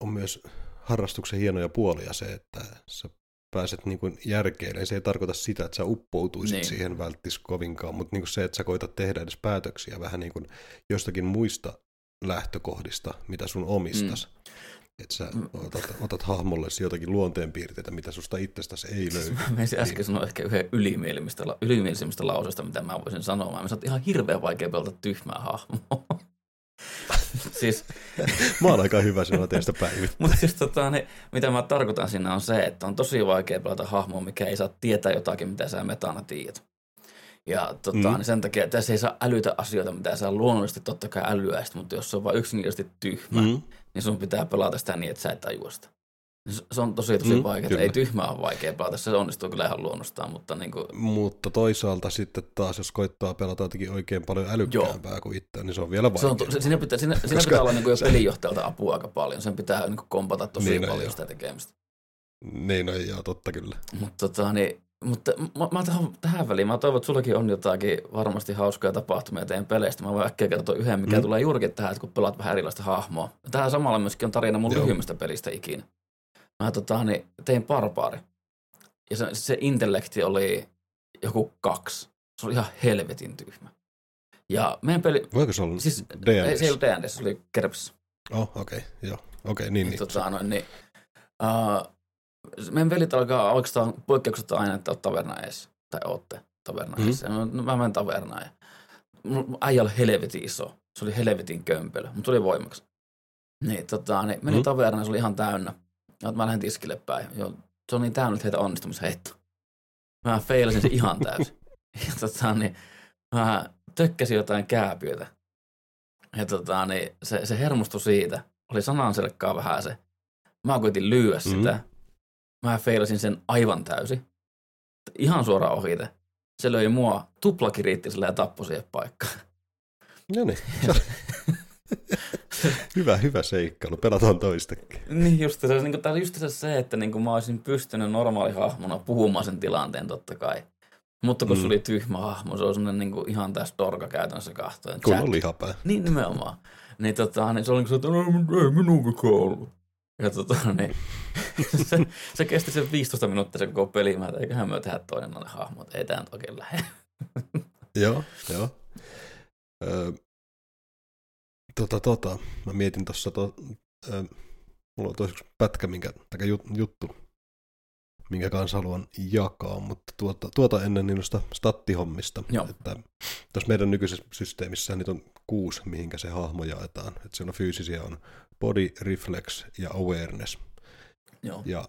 on myös harrastuksen hienoja puolia se, että sä pääset niin kuin järkeille. Se ei tarkoita sitä, että sä uppoutuisit Niin. niin. siihen välttis kovinkaan, mutta niin kuin se, että sä koitat tehdä edes päätöksiä vähän niin kuin jostakin muista lähtökohdista, mitä sun omistas. Mm. että sä otat, otat hahmollesi jotakin luonteenpiirteitä, mitä susta itsestäsi ei löydy. Mä menisin äsken sanoa ehkä yhden ylimielisimmistä, ylimielisimmistä lauseista, mitä mä voisin sanoa. Mä sanoin, että ihan hirveän vaikea pelata tyhmää hahmoa. siis, mä oon aika hyvä sinua teistä päivit. Mutta siis tota, niin, mitä mä tarkoitan siinä on se, että on tosi vaikea pelata hahmoa, mikä ei saa tietää jotakin, mitä sä metana tiedät. Ja tota, mm. niin sen takia, että tässä ei saa älytä asioita, mitä saa luonnollisesti totta kai älyä, mutta jos se on vain yksinkertaisesti tyhmä, mm. niin sun pitää pelata sitä niin, että sä et tajua sitä. Se on tosi tosi mm, vaikeaa. Ei tyhmää ole vaikea pelata, se onnistuu kyllä ihan luonnostaan. Mutta, niin kuin... mutta toisaalta sitten taas, jos koittaa pelata jotenkin oikein paljon älykkäämpää Joo. kuin itse, niin se on vielä vaikeaa. Se on, siinä pitää, siinä, Koska siinä pitää olla niin kuin jo pelijohtajalta apua aika paljon. Sen pitää niin kuin kompata tosi niin, paljon jo. sitä tekemistä. Niin, no joo, totta kyllä. Mutta tota, niin, mutta mä, mä tähän, tähän väliin, mä toivon, että sullakin on jotakin varmasti hauskoja tapahtumia teidän peleistä. Mä voin äkkiä kertoa yhden, mikä mm. tulee juurikin tähän, että kun pelaat vähän erilaista hahmoa. Tähän samalla myöskin on tarina mun lyhyimmästä pelistä ikinä. Mä tota, niin, tein barbaari. Ja se, se intellekti oli joku kaksi. Se oli ihan helvetin tyhmä. Ja meidän peli... Voiko se olla siis, D&D? Se ei ollut D&D, se oli Kerpsissä. Oh, okei, okay, joo. Okei, okay, niin, niin. Tota, noin, niin uh, meidän pelit alkaa oikeastaan poikkeuksetta aina, että olet taverna ees. Tai ootte taverna ees. Mm-hmm. Mä menen tavernaan ja äijä oli helvetin iso. Se oli helvetin kömpelö, mutta oli voimaksi. Niin, tota, niin menin mm-hmm. tavernaan, se oli ihan täynnä. Ja mä lähdin tiskille päin. Joo, se on niin täynnä, heitä onnistumisheitto. Mä feilasin se ihan täysin. ja tota, niin, mä tökkäsin jotain kääpiötä. Ja tota, niin, se, se hermostui siitä. Oli sananselkkaa vähän se. Mä koitin lyödä mm-hmm. sitä mä feilasin sen aivan täysin. Ihan suoraan ohite. Se löi mua tuplakiriittisellä ja tappoi siihen paikkaan. No niin. hyvä, hyvä seikkailu. Pelataan toistakin. Niin just se, niin kuin, just se, se että niin kuin mä olisin pystynyt normaalihahmona puhumaan sen tilanteen totta kai. Mutta kun mm. se oli tyhmä hahmo, se oli semmoinen niin kuin ihan tässä dorka käytännössä kahtoen. Kun on lihapää. Niin nimenomaan. Niin, tota, niin se oli niin kuin se, että no, ei minun vika ollut. Ja tota, niin, se, se, kesti sen 15 minuuttia se koko peli. Mä eiköhän me tehdä toinen noille hahmot. Ei tämä nyt oikein lähde. joo, joo. Tota, tota, mä mietin tuossa, to, ö, mulla on toiseksi pätkä, minkä, tai juttu, minkä kanssa haluan jakaa, mutta tuota, tuota ennen niistä stattihommista. Joo. Että tuossa meidän nykyisessä systeemissä niitä on kuusi, mihinkä se hahmo jaetaan. Että siellä on fyysisiä, on body, reflex ja awareness. Joo. Ja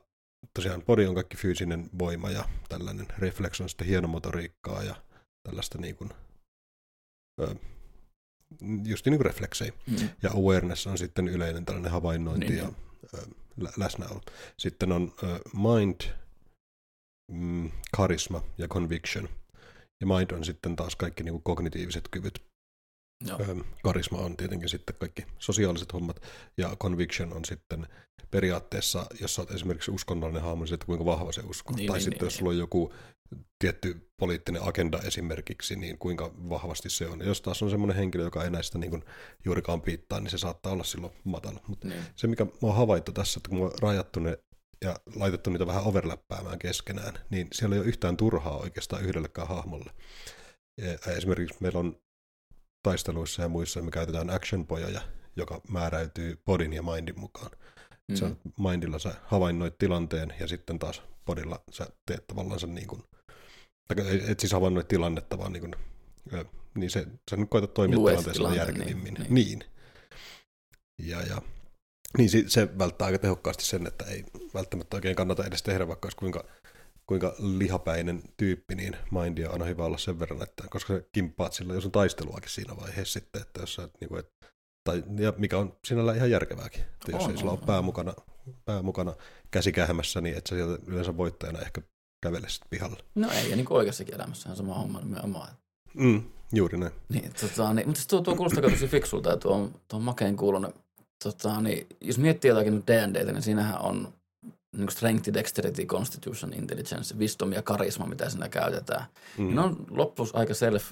tosiaan body on kaikki fyysinen voima ja tällainen reflex on sitten hienomotoriikkaa ja tällaista niin kuin, ö, just niin kuin refleksei. Mm. Ja awareness on sitten yleinen tällainen havainnointi niin, ja ö, läsnäolo. Sitten on mind, mm, karisma ja conviction. Ja mind on sitten taas kaikki niin kuin kognitiiviset kyvyt. Joo. Karisma on tietenkin sitten kaikki sosiaaliset hommat, ja conviction on sitten periaatteessa, jos sä oot esimerkiksi uskonnollinen hahmo, niin että kuinka vahva se usko. Niin, tai niin, sitten niin, jos sulla on joku tietty poliittinen agenda esimerkiksi, niin kuinka vahvasti se on. Ja jos taas on semmoinen henkilö, joka ei näistä niin juurikaan piittaa, niin se saattaa olla silloin matala. Mutta niin. se, mikä mä oon havaittu tässä, että kun mä oon rajattu ne ja laitettu niitä vähän overlappäämään keskenään, niin siellä ei ole yhtään turhaa oikeastaan yhdellekään hahmolle. Ja esimerkiksi meillä on taisteluissa ja muissa me käytetään action-pojoja, joka määräytyy bodin ja mindin mukaan. Mm. On, mindilla sä havainnoit tilanteen ja sitten taas bodilla sä teet tavallaan sen niin kuin, et siis havainnoit tilannetta, vaan niin kuin, niin se, sä nyt koetat toimia Luet tilanteessa järkevimmin. Niin, niin. niin. Ja, ja niin se, se välttää aika tehokkaasti sen, että ei välttämättä oikein kannata edes tehdä, vaikka olisi kuinka kuinka lihapäinen tyyppi, niin mindia on hyvä olla sen verran, että koska se kimppaat sillä, jos on taisteluakin siinä vaiheessa sitten, että jos sä, niin kuin, et, tai, ja mikä on sinällä ihan järkevääkin, että jos on, ei sulla ole pää mukana, pää mukana käsi kähmässä, niin et sä sieltä yleensä voittajana ehkä kävele sitten pihalle. No ei, ja niin kuin oikeassakin elämässä on sama homma nimenomaan. Mm, juuri näin. Niin, tota, niin, mutta tuo, tuo kuulostaa tosi fiksulta ja tuo on, tuo on makeen kuulunut. Tota, niin, jos miettii jotakin D&Dtä, niin siinähän on niin strength, dexterity, constitution, intelligence, wisdom ja karisma, mitä siinä käytetään. Mm. Ne on loppus aika self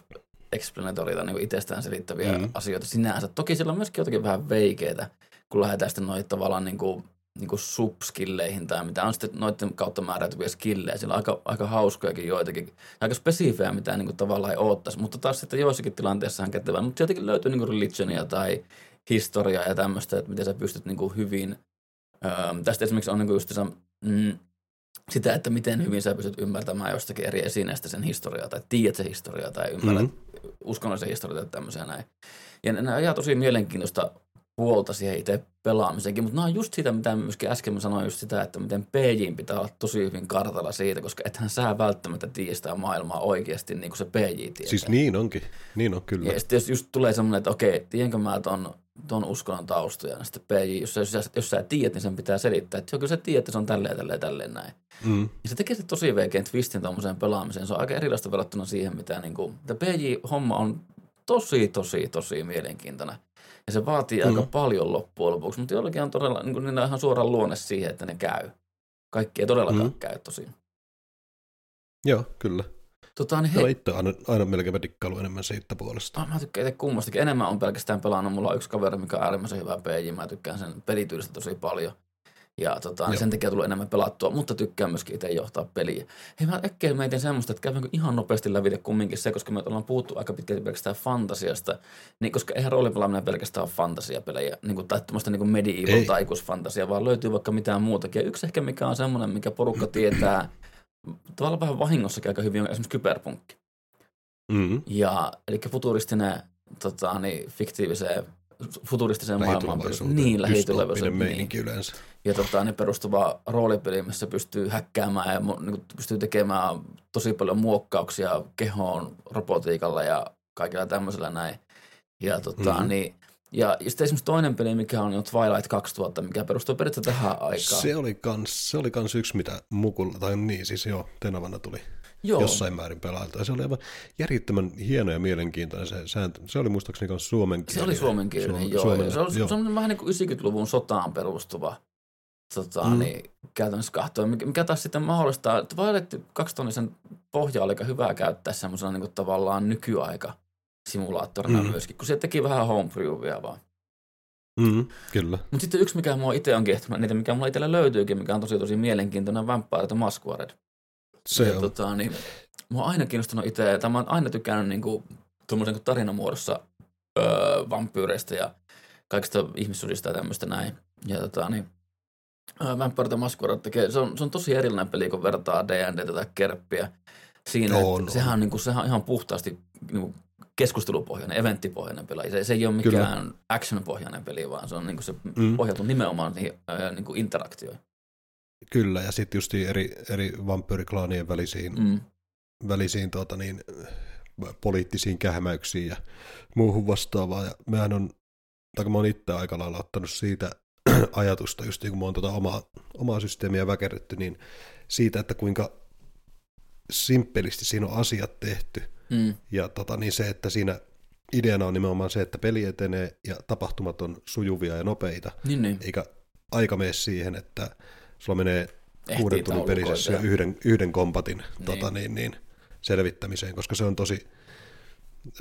explanatory niin itsestään selittäviä mm. asioita sinänsä. Toki siellä on myöskin jotakin vähän veikeitä, kun lähdetään sitten noita tavallaan niin kuin, niin kuin subskilleihin tai mitä on sitten noiden kautta määräytyviä skillejä. Siellä on aika, aika hauskojakin joitakin, aika spesifejä, mitä niin kuin tavallaan ei oottaisi, mutta taas sitten joissakin tilanteissa on kätevää. Mutta jotenkin löytyy niin kuin religionia tai historiaa ja tämmöistä, että miten sä pystyt niin kuin hyvin Öö, tästä esimerkiksi on niin just se, mm, sitä, että miten hyvin sä pystyt ymmärtämään jostakin eri esineestä sen historiaa, tai tiedät sen historiaa, tai ymmärrät mm-hmm. uskonnollisen historiaa tai tämmöisiä näin. Ja nämä ajaa tosi mielenkiintoista puolta siihen itse pelaamiseenkin, mutta nämä on just sitä, mitä myöskin äsken mä sanoin, just sitä, että miten PJ pitää olla tosi hyvin kartalla siitä, koska ethän sä välttämättä tiedä sitä maailmaa oikeasti niin kuin se PJ tietää. Siis niin onkin, niin on kyllä. Ja sitten jos just tulee semmoinen, että okei, tiedänkö mä ton, ton uskonnon taustoja, niin sitten PJ, jos, jos, jos, sä tiedät, niin sen pitää selittää, että kyllä sä tiedät, että se on tälleen, tälleen, tälleen näin. Mm. Ja se tekee se tosi veikeän twistin tuommoiseen pelaamiseen. Se on aika erilaista verrattuna siihen, mitä niin kuin, PJ-homma on tosi, tosi, tosi mielenkiintoinen. Ja se vaatii mm. aika paljon loppujen lopuksi, mutta jollakin on todella, niin kuin, on ihan suoraan luonne siihen, että ne käy. Kaikki ei todellakaan mm. käy tosi. Joo, kyllä. Tota, niin he... No itse aina, aina melkein dikkailu enemmän siitä puolesta. Ah, mä tykkään itse kummastakin. Enemmän on pelkästään pelannut. Mulla on yksi kaveri, mikä on äärimmäisen hyvä PJ. Mä tykkään sen pelityylistä tosi paljon. Ja tota, niin sen takia tulee enemmän pelattua, mutta tykkään myöskin itse johtaa peliä. Hei mä äkkiä mietin semmoista, että käydäänkö ihan nopeasti lävitä kumminkin se, koska me ollaan puhuttu aika pitkälti pelkästään fantasiasta, niin koska eihän roolipelaaminen pelkästään ole fantasiapelejä, niin kuin, tai tämmöistä niin medieval tai ikuisfantasia, vaan löytyy vaikka mitään muutakin. Ja yksi ehkä mikä on semmoinen, mikä porukka tietää, tavallaan vähän vahingossakin aika hyvin on esimerkiksi kyberpunkki. Mm-hmm. Ja, eli futuristinen tota, niin, fiktiiviseen futuristiseen maailmaan. Niin, lähitulevaisuuteen. Niin. yleensä. Ja tota, ne perustuva roolipeli, missä pystyy häkkäämään ja niin pystyy tekemään tosi paljon muokkauksia kehoon robotiikalla ja kaikilla tämmöisellä näin. Ja, tota, mm-hmm. niin, ja sitten esimerkiksi toinen peli, mikä on Twilight 2000, mikä perustuu periaatteessa tähän aikaan. Se oli kans, se oli kans yksi, mitä mukulla, tai niin siis joo, Tenavana tuli Joo. jossain määrin pelailta. Se oli aivan järjettömän hieno ja mielenkiintoinen se sääntö. Se oli muistaakseni myös suomenkielinen. Se oli suomenkielinen, Suom- joo. Suomen, se, oli, joo. se on vähän niin kuin 90-luvun sotaan perustuva tota, mm. niin, käytännössä kahtoa, mikä, mikä taas sitten mahdollistaa, että Violet 2 pohja oli aika hyvää käyttää semmoisena niin kuin tavallaan nykyaika simulaattorina mm. myöskin, kun se teki vähän homebrewia vaan. Mm, kyllä. Mutta sitten yksi, mikä mua itse on kiehtonut, niitä mikä mulla itsellä löytyykin, mikä on tosi tosi mielenkiintoinen, Vampire the Masquerade. Se ja, on. Tota, niin, mua on aina kiinnostunut itse, tai mä oon aina tykännyt niin kuin, tuommoisen tarinamuodossa öö, vampyyreistä ja kaikista ihmissudista ja tämmöistä näin. Ja tota, niin, Vampire the Masquerade tekee, se on, se on tosi erillinen peli, kun vertaa D&D tai Kerppiä. Siinä, no, no. Sehän, on, niin kuin, sehän on ihan puhtaasti niin kuin keskustelupohjainen, eventtipohjainen peli. Se, se ei ole mikään action-pohjainen peli, vaan se on niin kuin se mm. pohjautuu nimenomaan niihin äh, niin kuin interaktioihin. Kyllä, ja sitten just eri, eri vampyyriklaanien välisiin, mm. välisiin tuota niin, poliittisiin kähmäyksiin ja muuhun vastaavaa. Ja mehän on, tai mä oon itse aika lailla ottanut siitä ajatusta, just niin kun mä oon tuota omaa, omaa systeemiä väkerretty, niin siitä, että kuinka simppelisti siinä on asiat tehty. Mm. Ja tota, niin se, että siinä ideana on nimenomaan se, että peli etenee ja tapahtumat on sujuvia ja nopeita, niin, niin. eikä aika mene siihen, että sulla menee kuuden tunnin pelissä ja yhden, yhden kompatin niin. Tota, niin, niin, selvittämiseen, koska se on tosi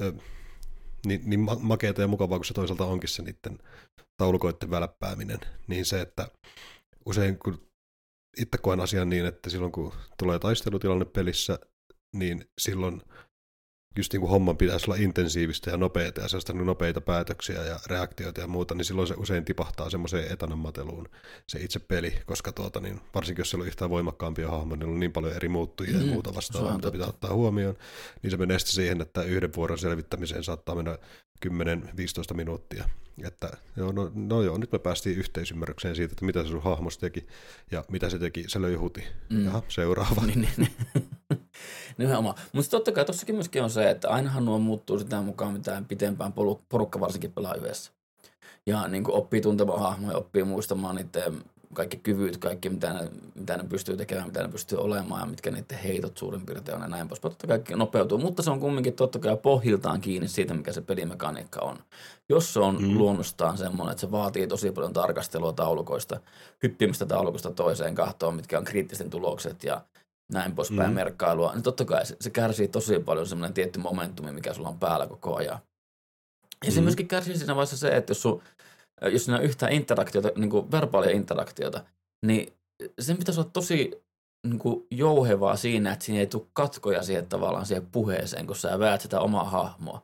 ö, niin, niin makeata ja mukavaa kuin se toisaalta onkin se niiden taulukoiden väläppääminen, niin se, että usein kun itse koen asian niin, että silloin kun tulee taistelutilanne pelissä, niin silloin just niin kuin homman pitäisi olla intensiivistä ja nopeita ja sellaista niin nopeita päätöksiä ja reaktioita ja muuta, niin silloin se usein tipahtaa semmoiseen etanommateluun se itse peli, koska tuota, niin, varsinkin jos siellä on yhtään voimakkaampia hahmoja, niin on niin paljon eri muuttujia mm, ja muuta vastaavaa, mitä pitää ottaa huomioon, niin se menee sitten siihen, että yhden vuoron selvittämiseen saattaa mennä 10-15 minuuttia. Että joo, no, no joo, nyt me päästiin yhteisymmärrykseen siitä, että mitä se sun hahmos teki ja mitä se teki, se löi huti. Mm. Jaha, seuraava. niin, niin, niin. Nimenomaan. Mutta totta kai tossakin myöskin on se, että ainahan nuo muuttuu sitä mukaan, mitä pitempään porukka varsinkin pelaa yhdessä. Ja niin kuin oppii tuntemaan hahmoja, oppii muistamaan niiden kaikki kyvyt, kaikki mitä ne, mitä ne pystyy tekemään, mitä ne pystyy olemaan ja mitkä niiden heitot suurin piirtein on ja näin poispäin. Totta kai nopeutuu, mutta se on kumminkin totta kai pohjiltaan kiinni siitä, mikä se pelimekaniikka on. Jos se on mm. luonnostaan semmoinen, että se vaatii tosi paljon tarkastelua taulukoista, hyppimistä taulukosta toiseen kahtoon, mitkä on kriittisten tulokset ja näin poispäin mm. merkkailua, niin totta kai se, se kärsii tosi paljon semmoinen tietty momentumi, mikä sulla on päällä koko ajan. Ja mm. se myöskin kärsii siinä vaiheessa se, että jos, sun, jos siinä on yhtään interaktiota, niin kuin verbaalia interaktiota, niin sen pitäisi olla tosi niin kuin jouhevaa siinä, että siinä ei tule katkoja siihen tavallaan siihen puheeseen, kun sä väät sitä omaa hahmoa.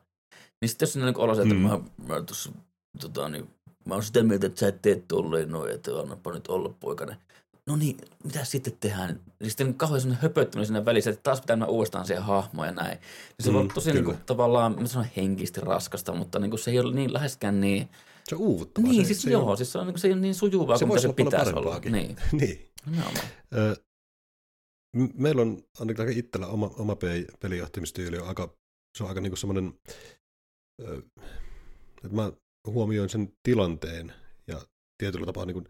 Niin sitten jos siinä niin olo se, että mm. mä, mä tuossa tota, niin, mä oon sitä mieltä, että sä et tee tolleen noin, että annapa nyt olla poikainen. No niin, mitä sitten tehdään? Ja sitten kauhean sellainen höpöttäminen siinä välissä, että taas pitää mennä uudestaan siihen hahmoon ja näin. Ja se mm, on tosi niin kuin, tavallaan, mä sanon henkisesti raskasta, mutta niin kuin se ei ole niin läheskään niin... Se on uuvuttava. Niin, se, siis se joo, on, siis se on, niin se ole niin sujuvaa se kuin mitä se pitäisi olla. Niin, niin. Ö, m- meillä on ainakin itsellä oma, oma pe- pelijohtamistyyli on aika, se on aika niinku semmoinen, että mä huomioin sen tilanteen ja tietyllä tapaa niin kuin,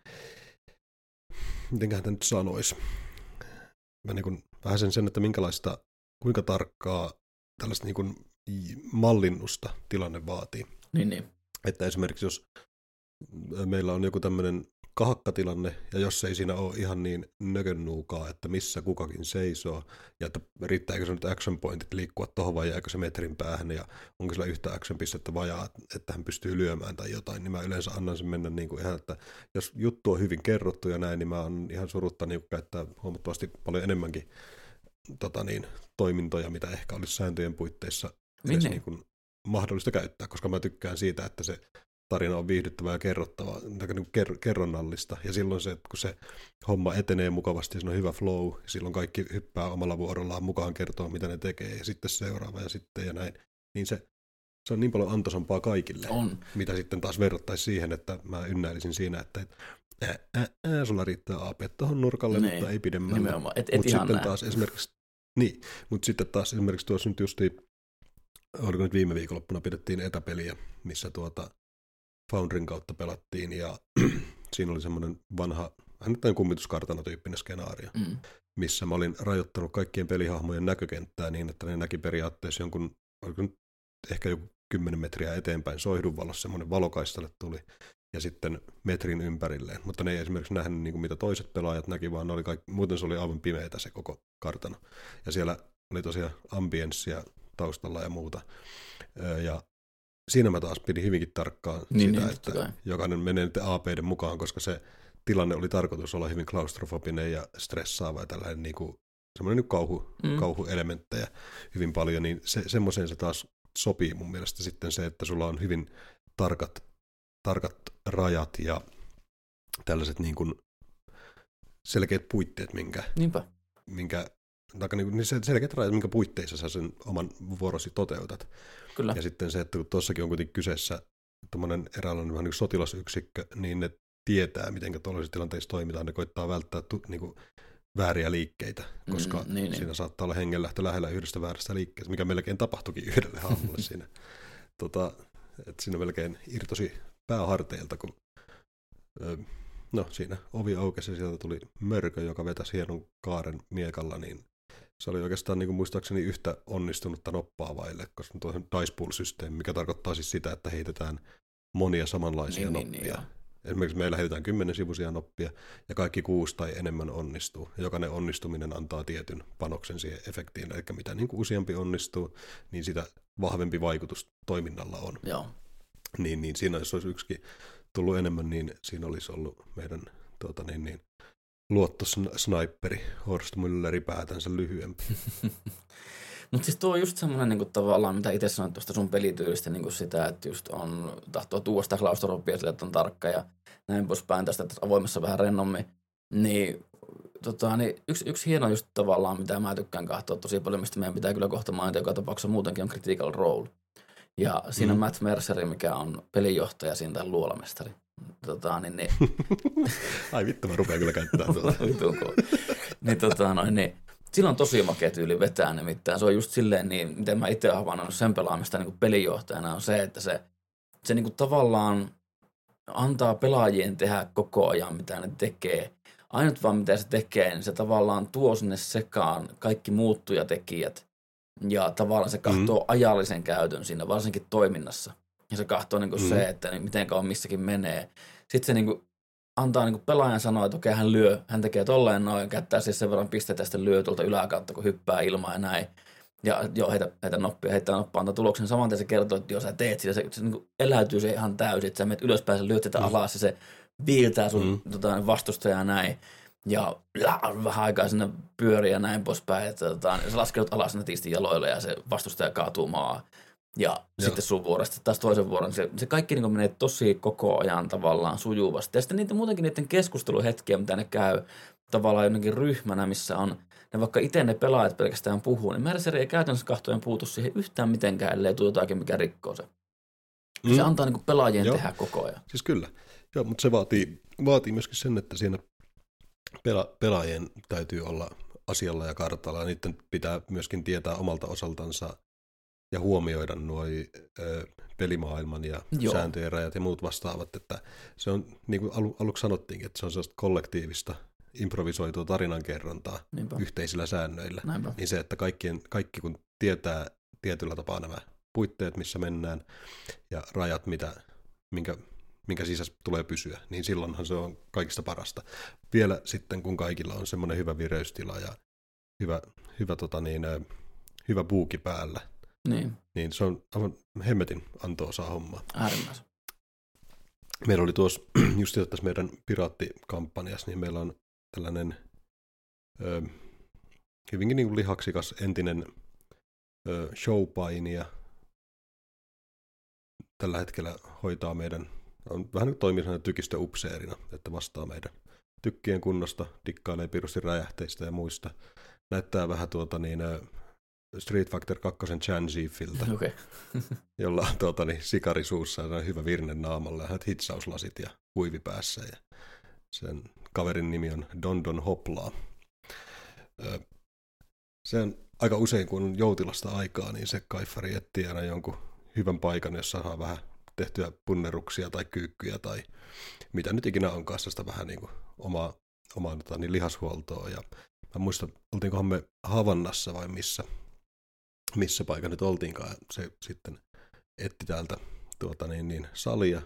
mitenköhän tämä nyt sanoisi. Mä niin kuin, vähän sen, sen, että minkälaista, kuinka tarkkaa tällaista niin kuin mallinnusta tilanne vaatii. Niin, niin. Että esimerkiksi jos meillä on joku tämmöinen kahakkatilanne, ja jos ei siinä ole ihan niin nökönnuukaa, että missä kukakin seisoo, ja että riittääkö se nyt action pointit liikkua tuohon vai jääkö se metrin päähän, ja onko sillä yhtä action pistettä vajaa, että hän pystyy lyömään tai jotain, niin mä yleensä annan sen mennä niin kuin ihan, että jos juttu on hyvin kerrottu ja näin, niin mä on ihan surutta niin käyttää huomattavasti paljon enemmänkin tota niin, toimintoja, mitä ehkä olisi sääntöjen puitteissa niin. niin kuin mahdollista käyttää, koska mä tykkään siitä, että se tarina on viihdyttävää ja kerrottavaa, niin ker- kerronnallista. Ja silloin se, että kun se homma etenee mukavasti, siinä on hyvä flow, silloin kaikki hyppää omalla vuorollaan mukaan kertoo, mitä ne tekee, ja sitten seuraava ja sitten ja näin. Niin se, se on niin paljon antoisampaa kaikille, On. mitä sitten taas verrattaisiin siihen, että mä ynnäilisin siinä, että et, ää, ää, ää, sulla riittää AP tuohon nurkalle, Niin, mutta ei pidemmälle. Nimenomaan. Et, et Mutta sitten näin. taas esimerkiksi, niin, mutta sitten taas esimerkiksi tuossa nyt justi, oliko nyt viime viikonloppuna pidettiin etäpeliä, missä tuota Foundrin kautta pelattiin ja siinä oli semmoinen vanha, vähän nyt kummituskartano tyyppinen skenaario, Mm. missä mä olin rajoittanut kaikkien pelihahmojen näkökenttää niin, että ne näki periaatteessa jonkun, oliko nyt ehkä joku 10 metriä eteenpäin soihdunvalossa semmoinen valokaistalle tuli ja sitten metrin ympärilleen, mutta ne ei esimerkiksi nähnyt niin kuin mitä toiset pelaajat näki, vaan ne oli kaikki, muuten se oli aivan pimeätä se koko kartano. Ja siellä oli tosiaan ambienssia taustalla ja muuta. Ja siinä mä taas pidin hyvinkin tarkkaan Niin, sitä, niin, että kai. jokainen menee nyt APiden mukaan, koska se tilanne oli tarkoitus olla hyvin klaustrofobinen ja stressaava ja tällainen niin kuin, semmoinen nyt kauhu, mm. kauhuelementtejä hyvin paljon, niin se, semmoiseen se taas sopii mun mielestä sitten se, että sulla on hyvin tarkat, tarkat rajat ja tällaiset niin kuin selkeät puitteet, minkä, Niinpä. minkä tai niin kuin, niin se- selkeät rajat, minkä puitteissa sä sen oman vuorosi toteutat. Kyllä. Ja sitten se, että kun tuossakin on kuitenkin kyseessä tuommoinen eräänlainen vähän niin kuin sotilasyksikkö, niin ne tietää, miten tuollaisissa tilanteissa toimitaan. Ne koittaa välttää tu, niin kuin vääriä liikkeitä, koska Mm, niin, niin. siinä saattaa olla hengenlähtö lähellä yhdestä väärästä liikkeestä, mikä melkein tapahtuikin yhdelle hahmolle siinä. Tota, että siinä melkein irtosi pääharteilta, kun ö, no siinä ovi aukesi ja sieltä tuli mörkö, joka vetäisi hienon kaaren miekalla, niin se oli oikeastaan niin kuin muistaakseni yhtä onnistunutta noppaa vaille, koska tuo dice pool-systeemi, mikä tarkoittaa siis sitä, että heitetään monia samanlaisia Niin, niin, noppia. niin, joo. Esimerkiksi meillä heitetään kymmenen sivuisia noppia ja kaikki kuusi tai enemmän onnistuu. Ja jokainen onnistuminen antaa tietyn panoksen siihen efektiin. Eli mitä niin kuin useampi onnistuu, niin sitä vahvempi vaikutus toiminnalla on. Joo. Niin, niin siinä jos olisi yksikin tullut enemmän, niin siinä olisi ollut meidän tuota, niin, niin, luottosniperi Horst Mülleri päätänsä lyhyempi. Mutta siis tuo on just semmoinen niinku, tavallaan, mitä itse sanoit tuosta sun pelityylistä, niinku sitä, että just on, tahtoo tuoda sitä klaustrofobia sille, että on tarkka ja näin poispäin tästä, että avoimessa vähän rennommin. Niin, tota, niin yksi, yksi hieno just tavallaan, mitä mä tykkään katsoa tosi paljon, mistä meidän pitää kyllä kohta mainita joka tapauksessa muutenkin on Critical Role. Ja siinä mm. Matt Merceri, mikä on pelinjohtaja siinä tai luolamestari. Tota, niin, niin, Ai vittu, mä rupean kyllä käyttämään tuota. Niin, tota, noin, niin, sillä on tosi makea tyyli vetää nimittäin. Se on just silleen, niin, miten mä itse havainnut sen pelaamista niin kuin pelinjohtajana, on se, että se, se niin kuin tavallaan antaa pelaajien tehdä koko ajan, mitä ne tekee. Ainut vaan, mitä se tekee, niin se tavallaan tuo sinne sekaan kaikki muuttujatekijät. Ja tavallaan se katsoo mm. ajallisen käytön siinä, varsinkin toiminnassa. Ja se katsoo niin kuin mm. Se, että niin miten kauan missäkin menee. Sitten se niin kuin antaa niin kuin pelaajan sanoa, että okei, hän lyö, hän tekee tolleen noin, käyttää siis sen verran pisteitä sitten lyö tuolta yläkautta, kun hyppää ilmaa ja näin. Ja joo, heitä, heitä noppia, heittää noppaa, antaa tuloksen. Saman se kertoo, että jos sä teet sitä, se, se niin kuin eläytyy se ihan täysin, että sä menet ylöspäin, sä lyöt sitä Mm. alas ja se viiltää sun Mm. tota, vastustajaa ja näin. Ja lää, vähän aikaa sinne pyörii ja näin poispäin. Että, tota, se laskeudut alas netisti jaloille ja se vastustaja kaatuu maa. Ja Joo. sitten sun vuorosta taas toisen vuoron. Se, se kaikki niin menee tosi koko ajan tavallaan sujuvasti. Ja sitten niitä muutenkin niiden keskusteluhetkiä, mitä ne käy tavallaan jonnekin ryhmänä, missä on ne vaikka itse ne pelaajat pelkästään puhuu, niin Mercer ei käytännössä kahtojen puutu siihen yhtään mitenkään, ellei tule jotakin, mikä rikkoo se. Mm. Se antaa niin pelaajien Joo. tehdä koko ajan. Siis kyllä. Joo, mutta se vaatii, vaatii myöskin sen, että siinä pela, pelaajien täytyy olla asialla ja kartalla. Ja niiden pitää myöskin tietää omalta osaltansa ja huomioida nuo pelimaailman ja Joo. Sääntöjen rajat ja muut vastaavat. Että se on, niin kuin alu, aluksi sanottiinkin, että se on sellaista kollektiivista improvisoitua tarinankerrontaa Niinpä. yhteisillä säännöillä. Näinpä. Niin se, että kaikkien, kaikki kun tietää tietyllä tapaa nämä puitteet, missä mennään ja rajat, mitä, minkä, minkä sisässä tulee pysyä, niin silloinhan se on kaikista parasta. Vielä sitten, kun kaikilla on semmoinen hyvä vireystila ja hyvä, hyvä, tota niin, hyvä buuki päällä, Niin, niin se on aivan hemmetin antoosaa hommaa. äärimmäisen. Meillä oli tuossa just tässä meidän piraattikampanjassa, niin meillä on tällainen ö, hyvinkin niin kuin lihaksikas entinen ö, showpainija. Tällä hetkellä hoitaa meidän, on vähän nyt toimii tykistöupseerina, että vastaa meidän tykkien kunnosta, dikkailee pirusti räjähteistä ja muista. Näyttää vähän tuota niin, Street Fighter 2 Chanzifiltä Okei. jolla on tuota, niin, sikari suussa ja hyvä virne naamalla ja hitsauslasit ja huivi päässä. Ja sen kaverin nimi on Dondon Hoplaa. Ö, Se on aika usein, kun on joutilasta aikaa, niin se kaifari etsii aina jonkun hyvän paikan, jossa saa vähän tehtyä punneruksia tai kyykkyjä tai mitä nyt ikinä onkaan sitä vähän niin kuin omaa, omaa tota, niin lihashuoltoa. Ja mä muistan, oltiinkohan me Havannassa vai missä, missä paikka nyt oltiinkaan. Se sitten etti täältä tuota niin, niin, salia,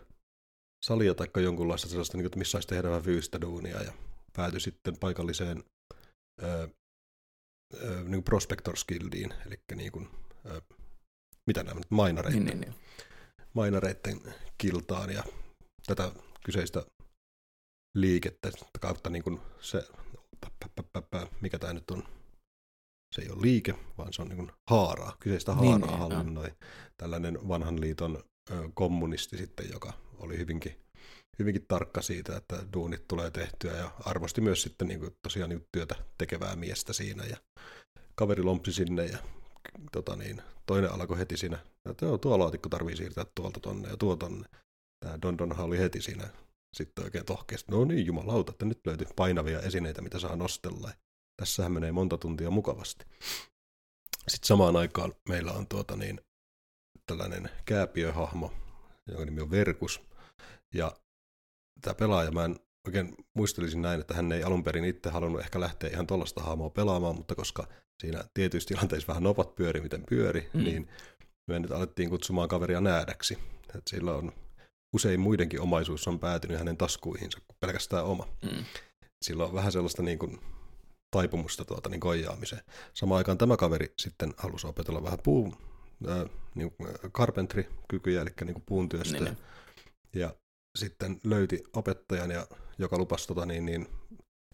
salia tai jonkunlaista sellaista, niin että missä saisi tehdä vähän fyysistä duunia ja päätyi sitten paikalliseen ö, ö, niin Prospectors Guildiin, eli niin kuin, ö, mitä nämä nyt, mainareiden, Niin, niin, niin. mainareiden kiltaan ja tätä kyseistä liikettä kautta niin kuin se, pä, pä, pä, mikä tämä nyt on, se ei ole liike, vaan se on niin haaraa, kyseistä Niin, haaraa niin, hallinnoi tällainen vanhan liiton ö, kommunisti sitten, joka oli hyvinkin, hyvinkin tarkka siitä, että duunit tulee tehtyä ja arvosti myös sitten niin kuin, tosiaan niin työtä tekevää miestä siinä ja kaveri lompsi sinne ja tota niin, toinen alkoi heti siinä, että joo, tuo laatikko tarvii siirtää tuolta tonne ja tuo tonne. Tämä Dondonhan oli heti siinä sitten oikein tohkeasti, no niin jumalauta, että nyt löytyy painavia esineitä, mitä saa nostella. Tässähän menee monta tuntia mukavasti. Sitten samaan aikaan meillä on tuota niin, tällainen kääpiöhahmo, jonka nimi on Verkus. Ja tämä pelaaja, mä en oikein muistelisin näin, että hän ei alun perin itse halunnut ehkä lähteä ihan tuollaista hahmoa pelaamaan, mutta koska siinä tietyissä tilanteissa vähän nopat pyöri, miten pyöri, Mm. niin me nyt alettiin kutsumaan kaveria näädäksi. Että sillä on usein muidenkin omaisuus on päätynyt hänen taskuihinsa kuin pelkästään oma. Mm. Sillä on vähän sellaista niin kuin taipumusta tuota, niin koijaamiseen. Samaan aikaan tämä kaveri sitten halusi opetella vähän puun, äh, niin kuin carpentry-kykyjä, eli niin kuin puun työstä. Niin, niin. Ja sitten löyti opettajan, ja, joka lupasi tota, niin, niin,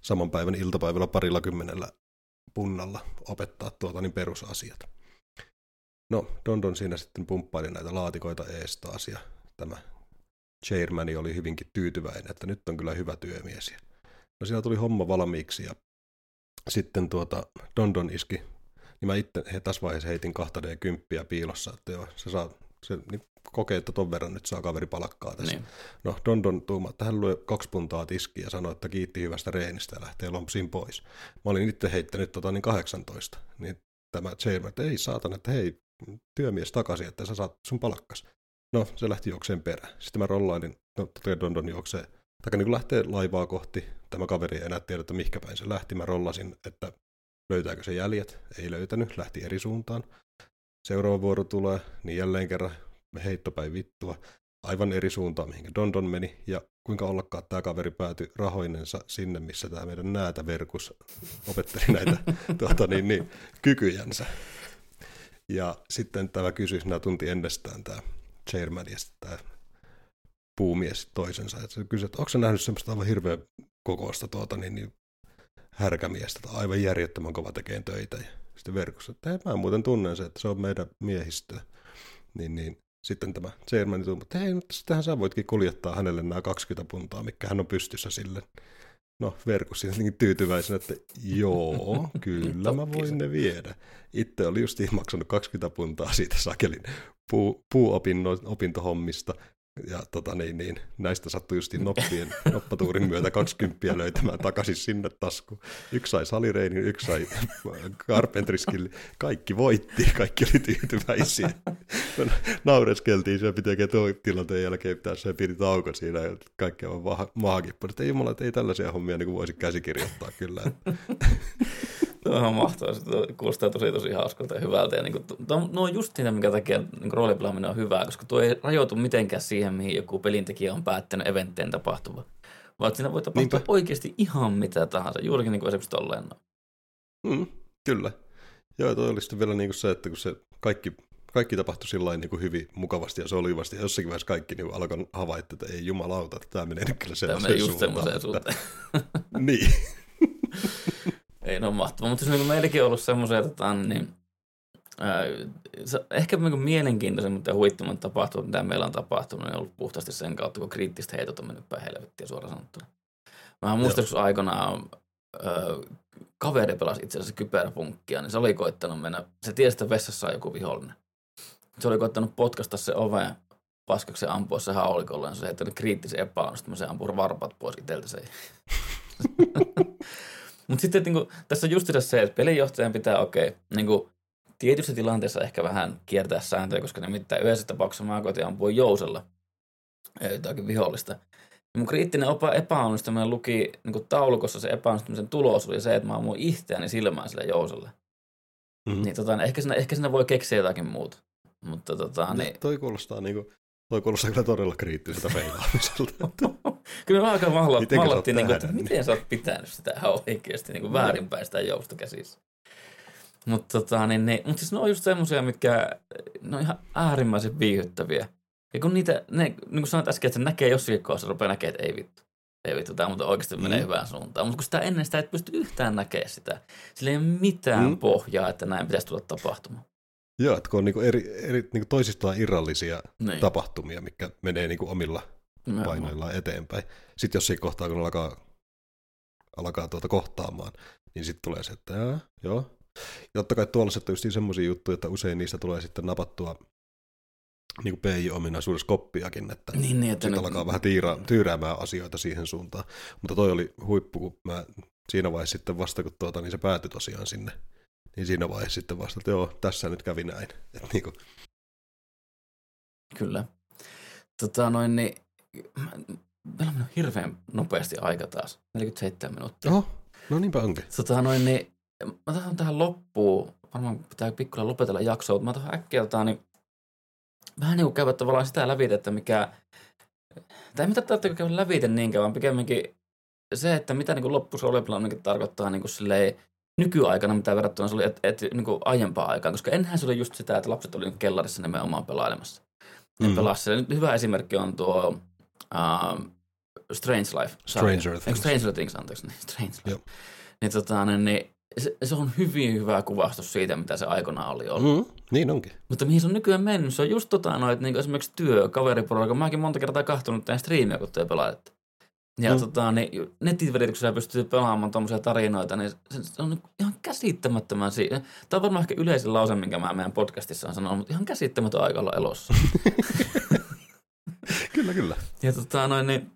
saman päivän iltapäivällä parilla kymmenellä punnalla opettaa tuota, niin perusasiat. No, Dondon siinä sitten pumppaili näitä laatikoita ees taas, ja tämä chairmani oli hyvinkin tyytyväinen, että nyt on kyllä hyvä työmies. No siellä tuli homma valmiiksi, ja sitten tuota, Dondon iski, niin mä itse he, tässä vaiheessa heitin 2D-kymppiä piilossa, että joo, se saa, se niin kokee, että ton verran nyt saa kaveri palakkaa tässä. Niin. No Dondon tuuma, että hän lyö kaksi puntaa tiskiä ja sanoi, että kiitti hyvästä reenistä ja lähtee lompsiin pois. Mä olin itse heittänyt tota niin 18, niin tämä chairman, että ei saatana, että hei, työmies takaisin, että sä saat sun palkkas. No, se lähti juokseen perään. Sitten mä rollailin, no Dondon juoksee, tai niin kuin lähtee laivaa kohti, tämä kaveri ei enää tiedä, että mihinkä päin se lähti. Mä rollasin, että löytääkö se jäljet. Ei löytänyt, lähti eri suuntaan. Seuraava vuoro tulee, niin jälleen kerran heittopäin vittua. Aivan eri suuntaan, mihin Dondon meni, ja kuinka ollakaan tämä kaveri päätyi rahoinensa sinne, missä tämä meidän näätäverkus opetteli näitä tuota, niin, niin, kykyjänsä. Ja sitten tämä kysyi sinä tunti ennestään tämä chairman ja sitten tämä puumies toisensa. Että se kysyi, että onko nähnyt semmoista aivan hirveän kokoista tuota, niin, niin, härkämiestä, tai aivan järjettömän kova tekee töitä. Ja sitten verkossa, että hei, mä muuten tunnen se, että se on meidän miehistöä. Niin, niin sitten tämä chairman tuli, että hei, mutta sittenhän sä voitkin kuljettaa hänelle nämä 20 puntaa, mikä hän on pystyssä sille. No, Verkus siinä niin tyytyväisenä, että joo, kyllä mä voin ne viedä. Itse oli just maksanut 20 puntaa siitä sakelin puu, puuopintohommista, ja tota, niin, niin, näistä sattui justiin noppien, noppatuurin myötä 20 löytämään takaisin sinne taskuun. Yksi sai salireinin, yksi sai Carpentriskille. Kaikki voitti, kaikki oli tyytyväisiä. Naureskeltiin, se piti oikein tilanteen jälkeen pitää se piti tauko siinä ja kaikki on maagippu. Että ei jumala, että ei tällaisia hommia niin voisi käsikirjoittaa kyllä. On mahtavaa. Se kuulostaa tosi tosi hauskalta ja hyvältä. Ja niin kuin, no on just siinä, minkä takia niin roolipelaaminen on hyvää, koska tuo ei rajoitu mitenkään siihen, mihin joku pelintekijä on päättänyt eventtien tapahtuva. Vaan siinä voi tapahtua Niinpä. oikeasti ihan mitä tahansa, juurikin niin kuin esimerkiksi tolleen. Mm, kyllä. Joo, toi oli sitten vielä niin kuin se, että kun se kaikki, kaikki tapahtui sillä niin kuin hyvin mukavasti ja solivasti, ja jossakin vaiheessa kaikki niin alkoi havaita, että ei jumalauta, että tämä menee nyt kyllä sellaiseen Tämä menee just semmoiseen suuntaan. niin. Ei no mahtavaa, mutta se on niin meilläkin ollut semmoisia, tota, niin, ää, ehkä niin mielenkiintoisemmat ja huittumat tapahtumat, mitä meillä on tapahtunut, on ollut puhtaasti sen kautta, kun kriittiset heitot on mennyt päin helvettiä suoraan sanottuna. Mä muistan, kun aikanaan kaveri pelasi itse asiassa kyberpunkkia, niin se oli koittanut mennä, se tiesi, että vessassa on joku vihollinen. Se oli koittanut potkasta se ove paskaksi ampua se haulikolla, ja se heittänyt kriittisen epäonnistumisen, se ampui varpat pois itseltä se. Mutta sitten niin kuin, tässä on just se, että pelinjohtajan pitää, okei, okay, niin kuin, tietyissä tilanteissa ehkä vähän kiertää sääntöjä, koska nimittäin yhdessä tapauksessa mä koitin ampua jousella jotakin vihollista. Ja mun kriittinen opa epäonnistuminen luki niin kuin taulukossa se epäonnistumisen tulos oli se, että mä ammuin itseäni silmään sille jouselle. Mm-hmm. Niin tota, ehkä, siinä, ehkä siinä voi keksiä jotakin muuta. Mutta tota, niin... Toi kuulostaa niin kuin Toi kuulostaa kyllä todella kriittiseltä peilaamiselta. kyllä me aika mallattiin, niin kuin, että miten sä oot pitänyt sitä oikeasti niin kuin väärinpäin sitä joustokäsissä. Mutta tota, niin, niin, mut siis ne on just semmoisia, mitkä ne on ihan äärimmäisen viihyttäviä. Ja kun niitä, ne, niin kuin sanoit äsken, että se näkee jossakin kohdassa, rupeaa näkemään, että ei vittu. Ei vittu, tämä mutta oikeasti mm. menee hyvään suuntaan. Mutta kun sitä ennen sitä et pysty yhtään näkemään sitä. Sillä ei ole mitään mm. pohjaa, että näin pitäisi tulla tapahtumaan. Joo, että kun on niinku eri, eri, niinku toisistaan irrallisia niin. tapahtumia, mikä menee niinku omilla painoillaan eteenpäin. Sitten jos siinä kohtaa, kun alkaa, alkaa tuota kohtaamaan, niin sitten tulee se, että jaa, joo. Ja totta kai tuollaiset on just semmoisia juttuja, että usein niistä tulee sitten napattua niin kuin PI-ominaisuudessa koppiakin, että, niin, niin, että sitten alkaa vähän tiira, tyyräämään asioita siihen suuntaan. Mutta toi oli huippu, kun mä siinä vaiheessa sitten vasta, kun tuota, niin se päätyi tosiaan sinne niin siinä vaiheessa sitten vasta, että joo, tässä nyt kävi näin. Et niin kuin. Kyllä. Tota noin, niin meillä on mennyt hirveän nopeasti aika taas, 47 minuuttia. Oho, no niinpä onkin. Tota noin, niin mä tahan tähän loppuun, varmaan pitää pikkuilla lopetella jaksoa, mutta mä tahan äkkiä niin vähän niin kuin käydä tavallaan sitä läpi, että mikä, tai mitä tarvitsee käydä läpi niinkään, vaan pikemminkin se, että mitä niin loppusuoleplaninkin tarkoittaa niin kuin silleen, nykyaikana, mitä verrattuna se oli et, et, niin kuin aiempaa aikaan, koska ennenhän se oli just sitä, että lapset oli kellarissa nimenomaan pelailemassa. Ne mm. pelasi. Nyt hyvä esimerkki on tuo uh, Strange Life. Stranger Things. Stranger Things, anteeksi. Niin, Strange Life. Yep. Niin, tota, niin, niin se, se, on hyvin hyvä kuvastus siitä, mitä se aikana oli ollut. Mm, niin onkin. Mutta mihin se on nykyään mennyt, se on just tota noin, että niin esimerkiksi työ, kaveriporukka. Mäkin monta kertaa kahtunut tämän striimiä, kun te pelaatte. Ja mm. tota, niin netin välityksellä pystyy pelaamaan tuommoisia tarinoita, niin se, se on ihan käsittämättömän si- Tämä on varmaan ehkä yleisin lause, minkä mä meidän podcastissa on sanonut, mutta ihan käsittämätön aika olla elossa. kyllä, kyllä. Ja tota, noin, niin,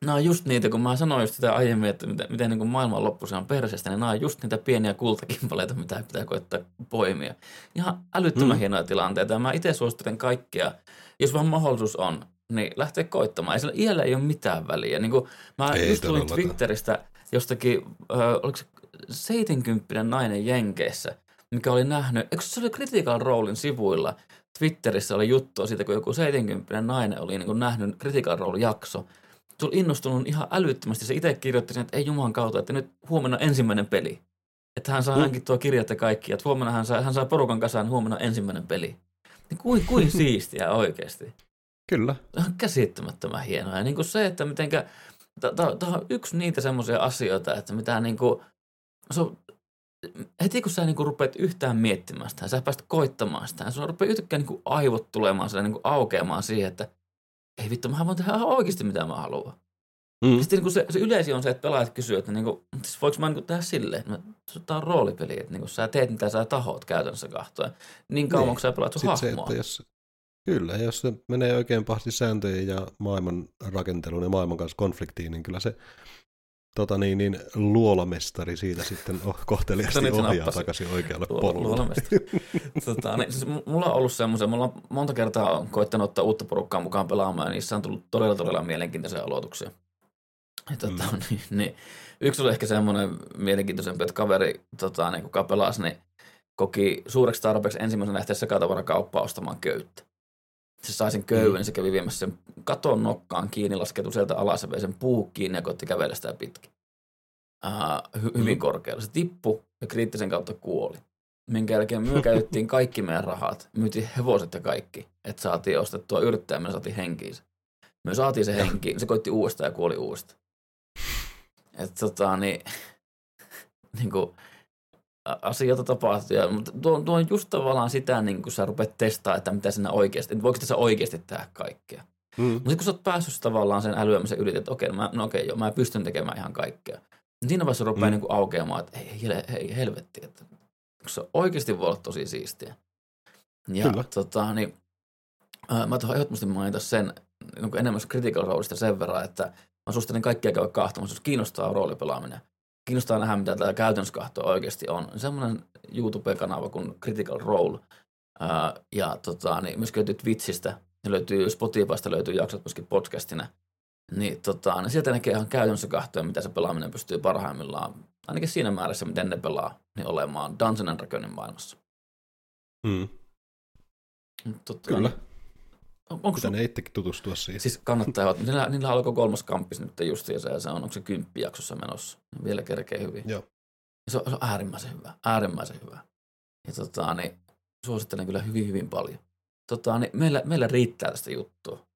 nämä on just niitä, kun mä sanoin just sitä aiemmin, että miten, miten niin maailman loppu se on perseestä, niin nämä on just niitä pieniä kultakimpaleita, mitä pitää koittaa poimia. Ihan älyttömän mm. hienoja tilanteita. Ja mä itse suosittelen kaikkia, jos vaan mahdollisuus on, niin lähtee koittamaan. Ei sillä iällä ei ole mitään väliä. Niin kuin mä ei just tulin Twitteristä jostakin, äh, oliko se 70 nainen Jenkeissä, mikä oli nähnyt, eikö se oli Critical Rolein sivuilla, Twitterissä oli juttua siitä, kun joku 70 nainen oli niin kuin nähnyt Critical Role-jakso. Se oli innostunut ihan älyttömästi. Se itse kirjoitti sen, että ei juman kautta, että nyt huomenna ensimmäinen peli. Että hän saa mm. hänkin tuo kirjat ja kaikki. Että huomenna hän saa, hän saa porukan kasaan huomenna ensimmäinen peli. Niin kuin, kuin siistiä oikeasti. Kyllä. Tämä on käsittämättömän hienoa. Ja niin kuin se, että mitenkä, tämä on yksi niitä semmoisia asioita, että mitä niin kuin, se on, heti kun sä niinku rupeat yhtään miettimään sitä, sä pääst koittamaan sitä, sun rupeaa yhtäkkiä niinku aivot tulemaan sille niinku aukeamaan siihen, että ei vittu, mä voin tehdä ihan oikeasti mitä mä haluan. Mm. Sitten niin se, se yleisi on se, että pelaajat kysyy, että niin kuin, siis voiko mä niin tehdä silleen, että tämä on roolipeli, että niin kuin, sä teet mitä sä tahot käytännössä kahtoa. Niin kauan, niin. kun sä pelaat sun hahmoa. Se, että jos, kyllä, jos se menee oikein pahti sääntöjen ja maailman rakenteluun ja maailman kanssa konfliktiin, niin kyllä se tota niin, niin, luolamestari siitä sitten oh, kohteliasti niin, ohjaa takaisin oikealle polulle. tota, niin, siis mulla on ollut semmoisen, mulla on monta kertaa koittanut ottaa uutta porukkaa mukaan pelaamaan, ja niissä on tullut todella todella mielenkiintoisia aloituksia. Ja, tota, mm. niin, niin, yksi oli ehkä semmoinen mielenkiintoisempi, että kaveri, tota, niin, kuka pelasi, niin koki suureksi tarpeeksi ensimmäisen lähteä sekatavarakauppaa ostamaan köyttä. Se sai sen köyden, mm. niin se kävi viemässä sen katon nokkaan kiinni, laskettu sieltä alas ja vei sen puu kiinni ja koitti kävellä sitä pitkin. Uh, hy- hyvin mm. korkealla. Se tippui ja kriittisen kautta kuoli. Minkä jälkeen me käytettiin kaikki meidän rahat, myytiin hevoset ja kaikki, että saatiin ostettua yrittäjä, me saatiin henkiin. Me saatiin se henkiin, se koitti uudestaan ja kuoli uudestaan. Että tota, niin, niin kuin, asioita tapahtuu. Ja, mutta tuo, tuo on just tavallaan sitä, niin kun sä rupeat testaa, että mitä sinä oikeasti, että voiko tässä oikeasti tehdä kaikkea. Mm. Mutta kun sä oot päässyt tavallaan sen älyämisen yli, että okei, no, mä, no okei, joo, mä pystyn tekemään ihan kaikkea. Niin siinä vaiheessa rupeaa mm. niin aukeamaan, että hei, hei, hei helvetti, että se oikeasti voi olla tosi siistiä. Ja Kyllä. tota, niin, ää, mä tuohon ehdottomasti mainita sen niin enemmän critical roleista sen verran, että Mä suosittelen kaikkia käydä kahtomassa, jos kiinnostaa roolipelaaminen. Kiinnostaa nähdä, mitä tämä käytännössä kahto oikeasti on. Semmoinen YouTube-kanava kuin Critical Role. Ää, ja tota, niin myöskin löytyy Twitchistä, ne löytyy Spotifysta, löytyy jaksot myöskin podcastina. Niin, tota, niin sieltä näkee ihan käytännössä kahtoja, mitä se pelaaminen pystyy parhaimmillaan, ainakin siinä määrässä, miten ne pelaa, niin olemaan Dungeon and Dragonin maailmassa. Mm. Tota, Kyllä. Onko Pitää ne itsekin tutustua siihen. Siis kannattaa, niillä, niillä alkoi kolmas kamppis nyt justiinsa ja se on, onko se kymppijaksossa menossa. Vielä kerkee hyvin. Joo. Se on, se on äärimmäisen hyvä, äärimmäisen hyvä. Ja tota, niin, suosittelen kyllä hyvin, hyvin paljon. Tota, niin meillä, meillä riittää tästä juttua.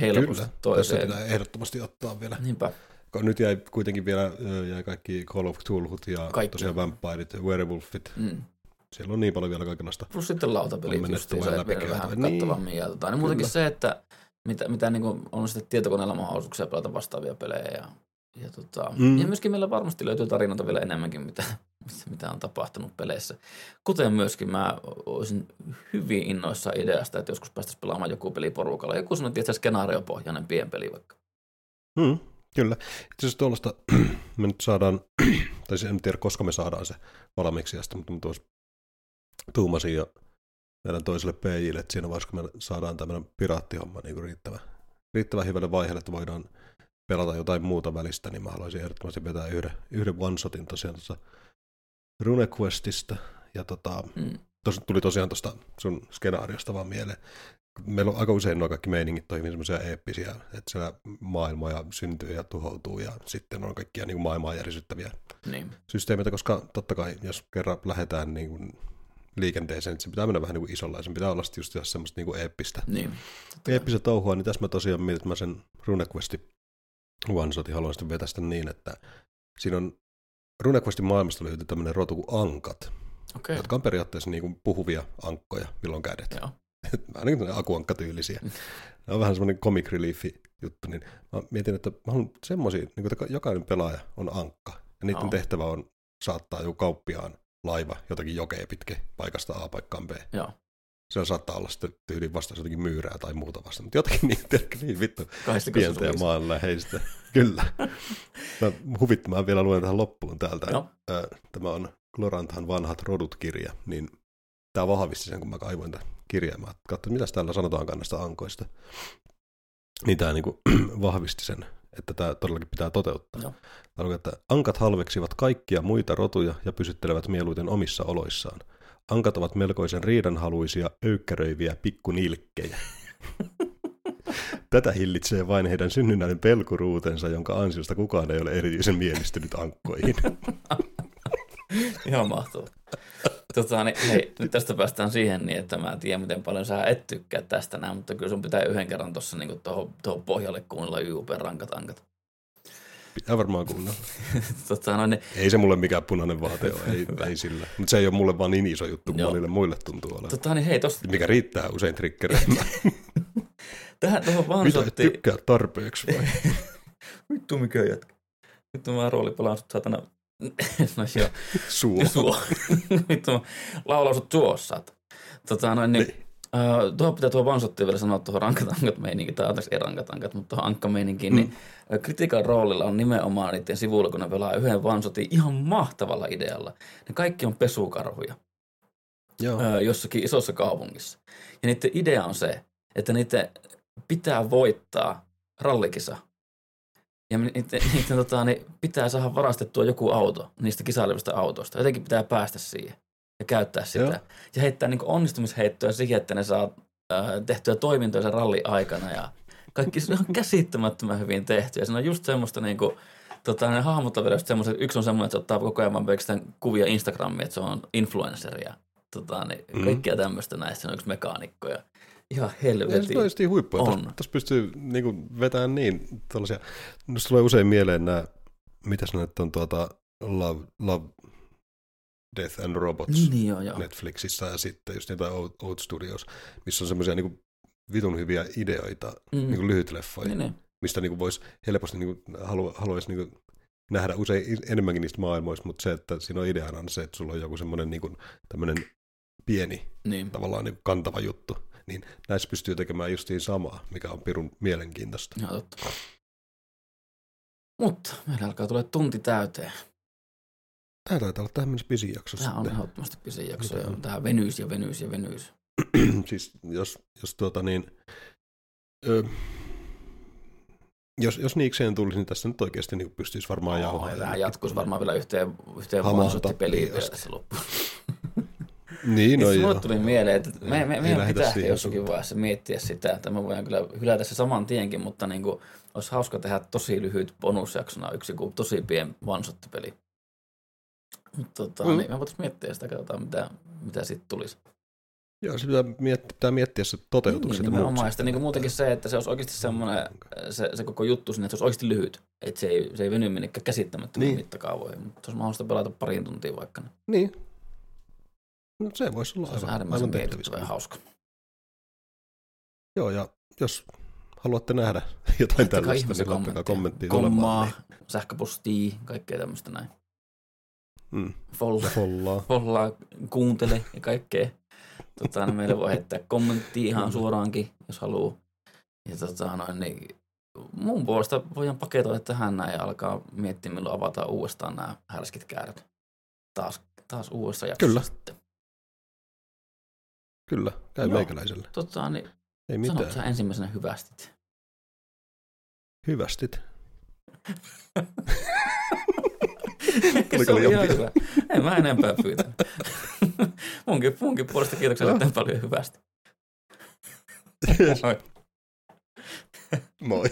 Helposti kyllä, toiseen. tässä pitää ehdottomasti ottaa vielä. Niinpä. Nyt jäi kuitenkin vielä jäi kaikki Call of Cthulhut ja kaikki. tosiaan Vampireit ja Werewolfit. Mm siellä on niin paljon vielä kaikenlaista. Plus sitten lautapelit justiinsa, vielä vähän niin. kattavammin. Ja, tota, niin muutenkin Kyllä. se, että mitä, mitä niin kuin on sitten tietokoneella mahdollisuuksia pelata vastaavia pelejä. Ja, ja, tota, mm. ja myöskin meillä varmasti löytyy tarinoita vielä enemmänkin, mitä, mitä on tapahtunut peleissä. Kuten myöskin mä olisin hyvin innoissa ideasta, että joskus päästäisiin pelaamaan joku peli porukalla. Joku sellainen tietysti skenaariopohjainen pienpeli vaikka. Mm, kyllä. Itse asiassa tuollaista me nyt saadaan, tai en tiedä koska me saadaan se valmiiksi, mutta, mutta olisi tuumasin jo meidän toiselle PJille, että siinä vaiheessa, kun me saadaan tämmöinen piraattihomma niin riittävä, riittävä hyvälle vaiheelle, että voidaan pelata jotain muuta välistä, niin mä haluaisin ehdottomasti vetää yhden, yhden one-shotin tosiaan tuossa RuneQuestista. Ja tota, mm. tos, tuli tosiaan tuosta sun skenaariosta vaan mieleen. Meillä on aika usein nuo kaikki meiningit toimii semmoisia eeppisiä, että siellä maailmoja syntyy ja tuhoutuu ja sitten on kaikkia niin maailmaa järisyttäviä niin. systeemeitä, koska totta kai jos kerran lähdetään niin kuin liikenteeseen, että se pitää mennä vähän niin kuin isolla, ja sen pitää olla just semmoista niin kuin eeppistä. Niin. Eeppistä touhua, niin tässä mä tosiaan mietin, että mä sen RuneQuestin one-shotin haluan sitten vetästä niin, että siinä on RuneQuestin maailmasta löytyy tämmöinen rotu kuin ankat, okay. jotka on periaatteessa niin kuin puhuvia ankkoja, milloin kädet. Joo. Ainakin tämmöinen akuankkatyylisiä. ne on vähän semmoinen comic relief juttu, niin mä mietin, että mä haluan semmoisia, niin kuin, että jokainen pelaaja on ankka, ja niiden no. tehtävä on saattaa joku kauppiaan laiva jotakin jokea pitkin paikasta A paikkaan B. Joo. Se saattaa olla sitten tyyliin vastaus jotakin myyrää tai muuta vasta, mutta jotakin niin, tiedätkö, niin vittu pientä ja maanläheistä. Kyllä. Mä huvittamaan vielä luen tähän loppuun täältä. No. Tämä on Gloranthan vanhat rodut-kirja, niin tämä vahvisti sen, kun mä kaivoin tämän kirjaa. Mä katsoin, mitä täällä sanotaan kannasta ankoista. Niin tämä niin vahvisti sen että tämä todellakin pitää toteuttaa. Joo. Että ankat halveksivat kaikkia muita rotuja ja pysyttelevät mieluiten omissa oloissaan. Ankat ovat melkoisen riidanhaluisia, öykkäröiviä pikkunilkkejä. Tätä hillitsee vain heidän synnynnäinen pelkuruutensa, jonka ansiosta kukaan ei ole erityisen mielistynyt ankkoihin. Ihan mahtavaa. Tota, niin, hei, nyt tästä päästään siihen niin, että mä en tiedä, miten paljon sä et tykkää tästä näin, mutta kyllä sun pitää yhden kerran tuossa niin tuohon pohjalle kuunnella YUP rankat ankat. Pitää varmaan kuunnella. tota, no, ne, Ei se mulle mikään punainen vaate ole, ei, ei sillä. Mutta se ei ole mulle vaan niin iso juttu, kuin Joo. monille muille tuntuu olevan. tota, niin hei, tosta, Mikä riittää usein triggereimään. tähän tuohon Mitä et vansottiin. tykkää tarpeeksi vai? Vittu mikä jätkä. Vittu mä rooli pelaan sut saatana. No joo. Suo. Suo. Vittu laulan sut suossa. Tota noin niin. Niin. Uh, tuohon pitää tuo vansottiin vielä sanoa tuohon rankatankat meininkin, tai anteeksi ei rankatankat, mutta tuohon ankkameininkiin, mm. niin ö, Critical Rollilla on nimenomaan niiden sivuilla, kun ne pelaa yhden vansotin ihan mahtavalla idealla. Ne kaikki on pesukarhuja Joo. ö, jossakin isossa kaupungissa. Ja niiden idea on se, että niiden pitää voittaa rallikisa. Ja niiden, niiden tota, niin pitää saada varastettua joku auto niistä kisailevista autoista. Jotenkin pitää päästä siihen ja käyttää sitä. Joo. Ja heittää niin onnistumisheittoja siihen, että ne saa äh, tehtyä toimintoja sen ralli aikana. Ja kaikki se on käsittämättömän hyvin tehty. Ja se on just semmoista niin kuin, tota, ne hahmot on vielä semmoiset, yksi on semmoinen, että se ottaa koko ajan vaan pelkästään kuvia Instagramiin, että se on influencer ja tota, niin Mm. kaikkea tämmöistä näistä. Se on yksi mekaanikko ja ihan helvetin. se on just huippuja. On. Tuossa, tuossa pystyy niinku vetämään niin tällaisia, Minusta tulee usein mieleen nämä, mitä sä nyt on tuota, Love, Love, Death and Robots Niin, niin joo, joo. Netflixissä ja sitten just niitä Old Studios, missä on semmoisia niinku vitun hyviä ideoita, Mm. mm. niinku lyhytleffoja, Niin, niin. mistä niinku voisi helposti niinku, halua, haluaisi niinku nähdä usein enemmänkin niistä maailmoista, mutta se, että siinä on ideana on se, että sulla on joku semmoinen niinku, tämmöinen pieni niin. tavallaan niin kantava juttu, niin näissä pystyy tekemään justiin samaa, mikä on pirun mielenkiintoista. Joo, totta. Mutta meillä alkaa tulla tunti täyteen. Tämä taitaa olla tähän mennessä pisin jakso Tämä on ehdottomasti pisin jakso. Ja on? tähän venyys ja venyys ja venyys. siis jos, jos tuota niin, ö, jos, jos niikseen tulisi, niin tässä nyt oikeasti niin pystyisi varmaan ja tähän jatkuisi varmaan vielä yhteen, yhteen tappiin vielä tässä loppuun. Niin, no Itse mulle joo. tuli mieleen, että me, me, Ei meidän pitää siihen jossakin vaiheessa miettiä sitä, että me voidaan kyllä hylätä se saman tienkin, mutta niin kuin, olisi hauska tehdä tosi lyhyt bonusjaksona yksi joku tosi pien vansottipeli. Tota, Mm. niin me voitaisiin miettiä sitä, katsotaan mitä, mitä siitä tulisi. Joo, se pitää miettiä, pitää miettiä se toteutuuko Niin, sitä nimenomaan. Sitten niin muutenkin se, että se olisi oikeasti semmoinen, se, se koko juttu sinne, että se olisi oikeasti lyhyt. Että se ei, se ei veny minnekään käsittämättömiin Niin. niin. mittakaavoihin. Mutta se olisi mahdollista pelata parin tuntia vaikka. Niin Niin. No, se voisi olla se aivan, äärimmäisen aivan tehtävissä. ja hauska. Joo, ja jos haluatte nähdä jotain Laittakaa tällaista, niin laittakaa kommenttia Kommaa, tulemaan. sähköpostia, kaikkea tämmöistä näin. Mm. Folla, Follaa. follaa, kuuntele ja kaikkea. Tota, niin meille voi heittää kommenttia ihan suoraankin, jos haluaa. Ja tota, noin, niin mun puolesta voidaan paketoida tähän näin ja alkaa miettiä, milloin avataan uudestaan nämä härskit käärät. Taas, taas uudessa jaksossa Kyllä. sitten. Kyllä, käy Joo. meikäläiselle. Tota, niin Ei sanot mitään. sä ensimmäisenä hyvästit. Hyvästit. se oli ihan hyvä. En mä enempää pyytänyt. munkin, munkin puolesta kiitoksia erittäin paljon hyvästi. Moi. Moi.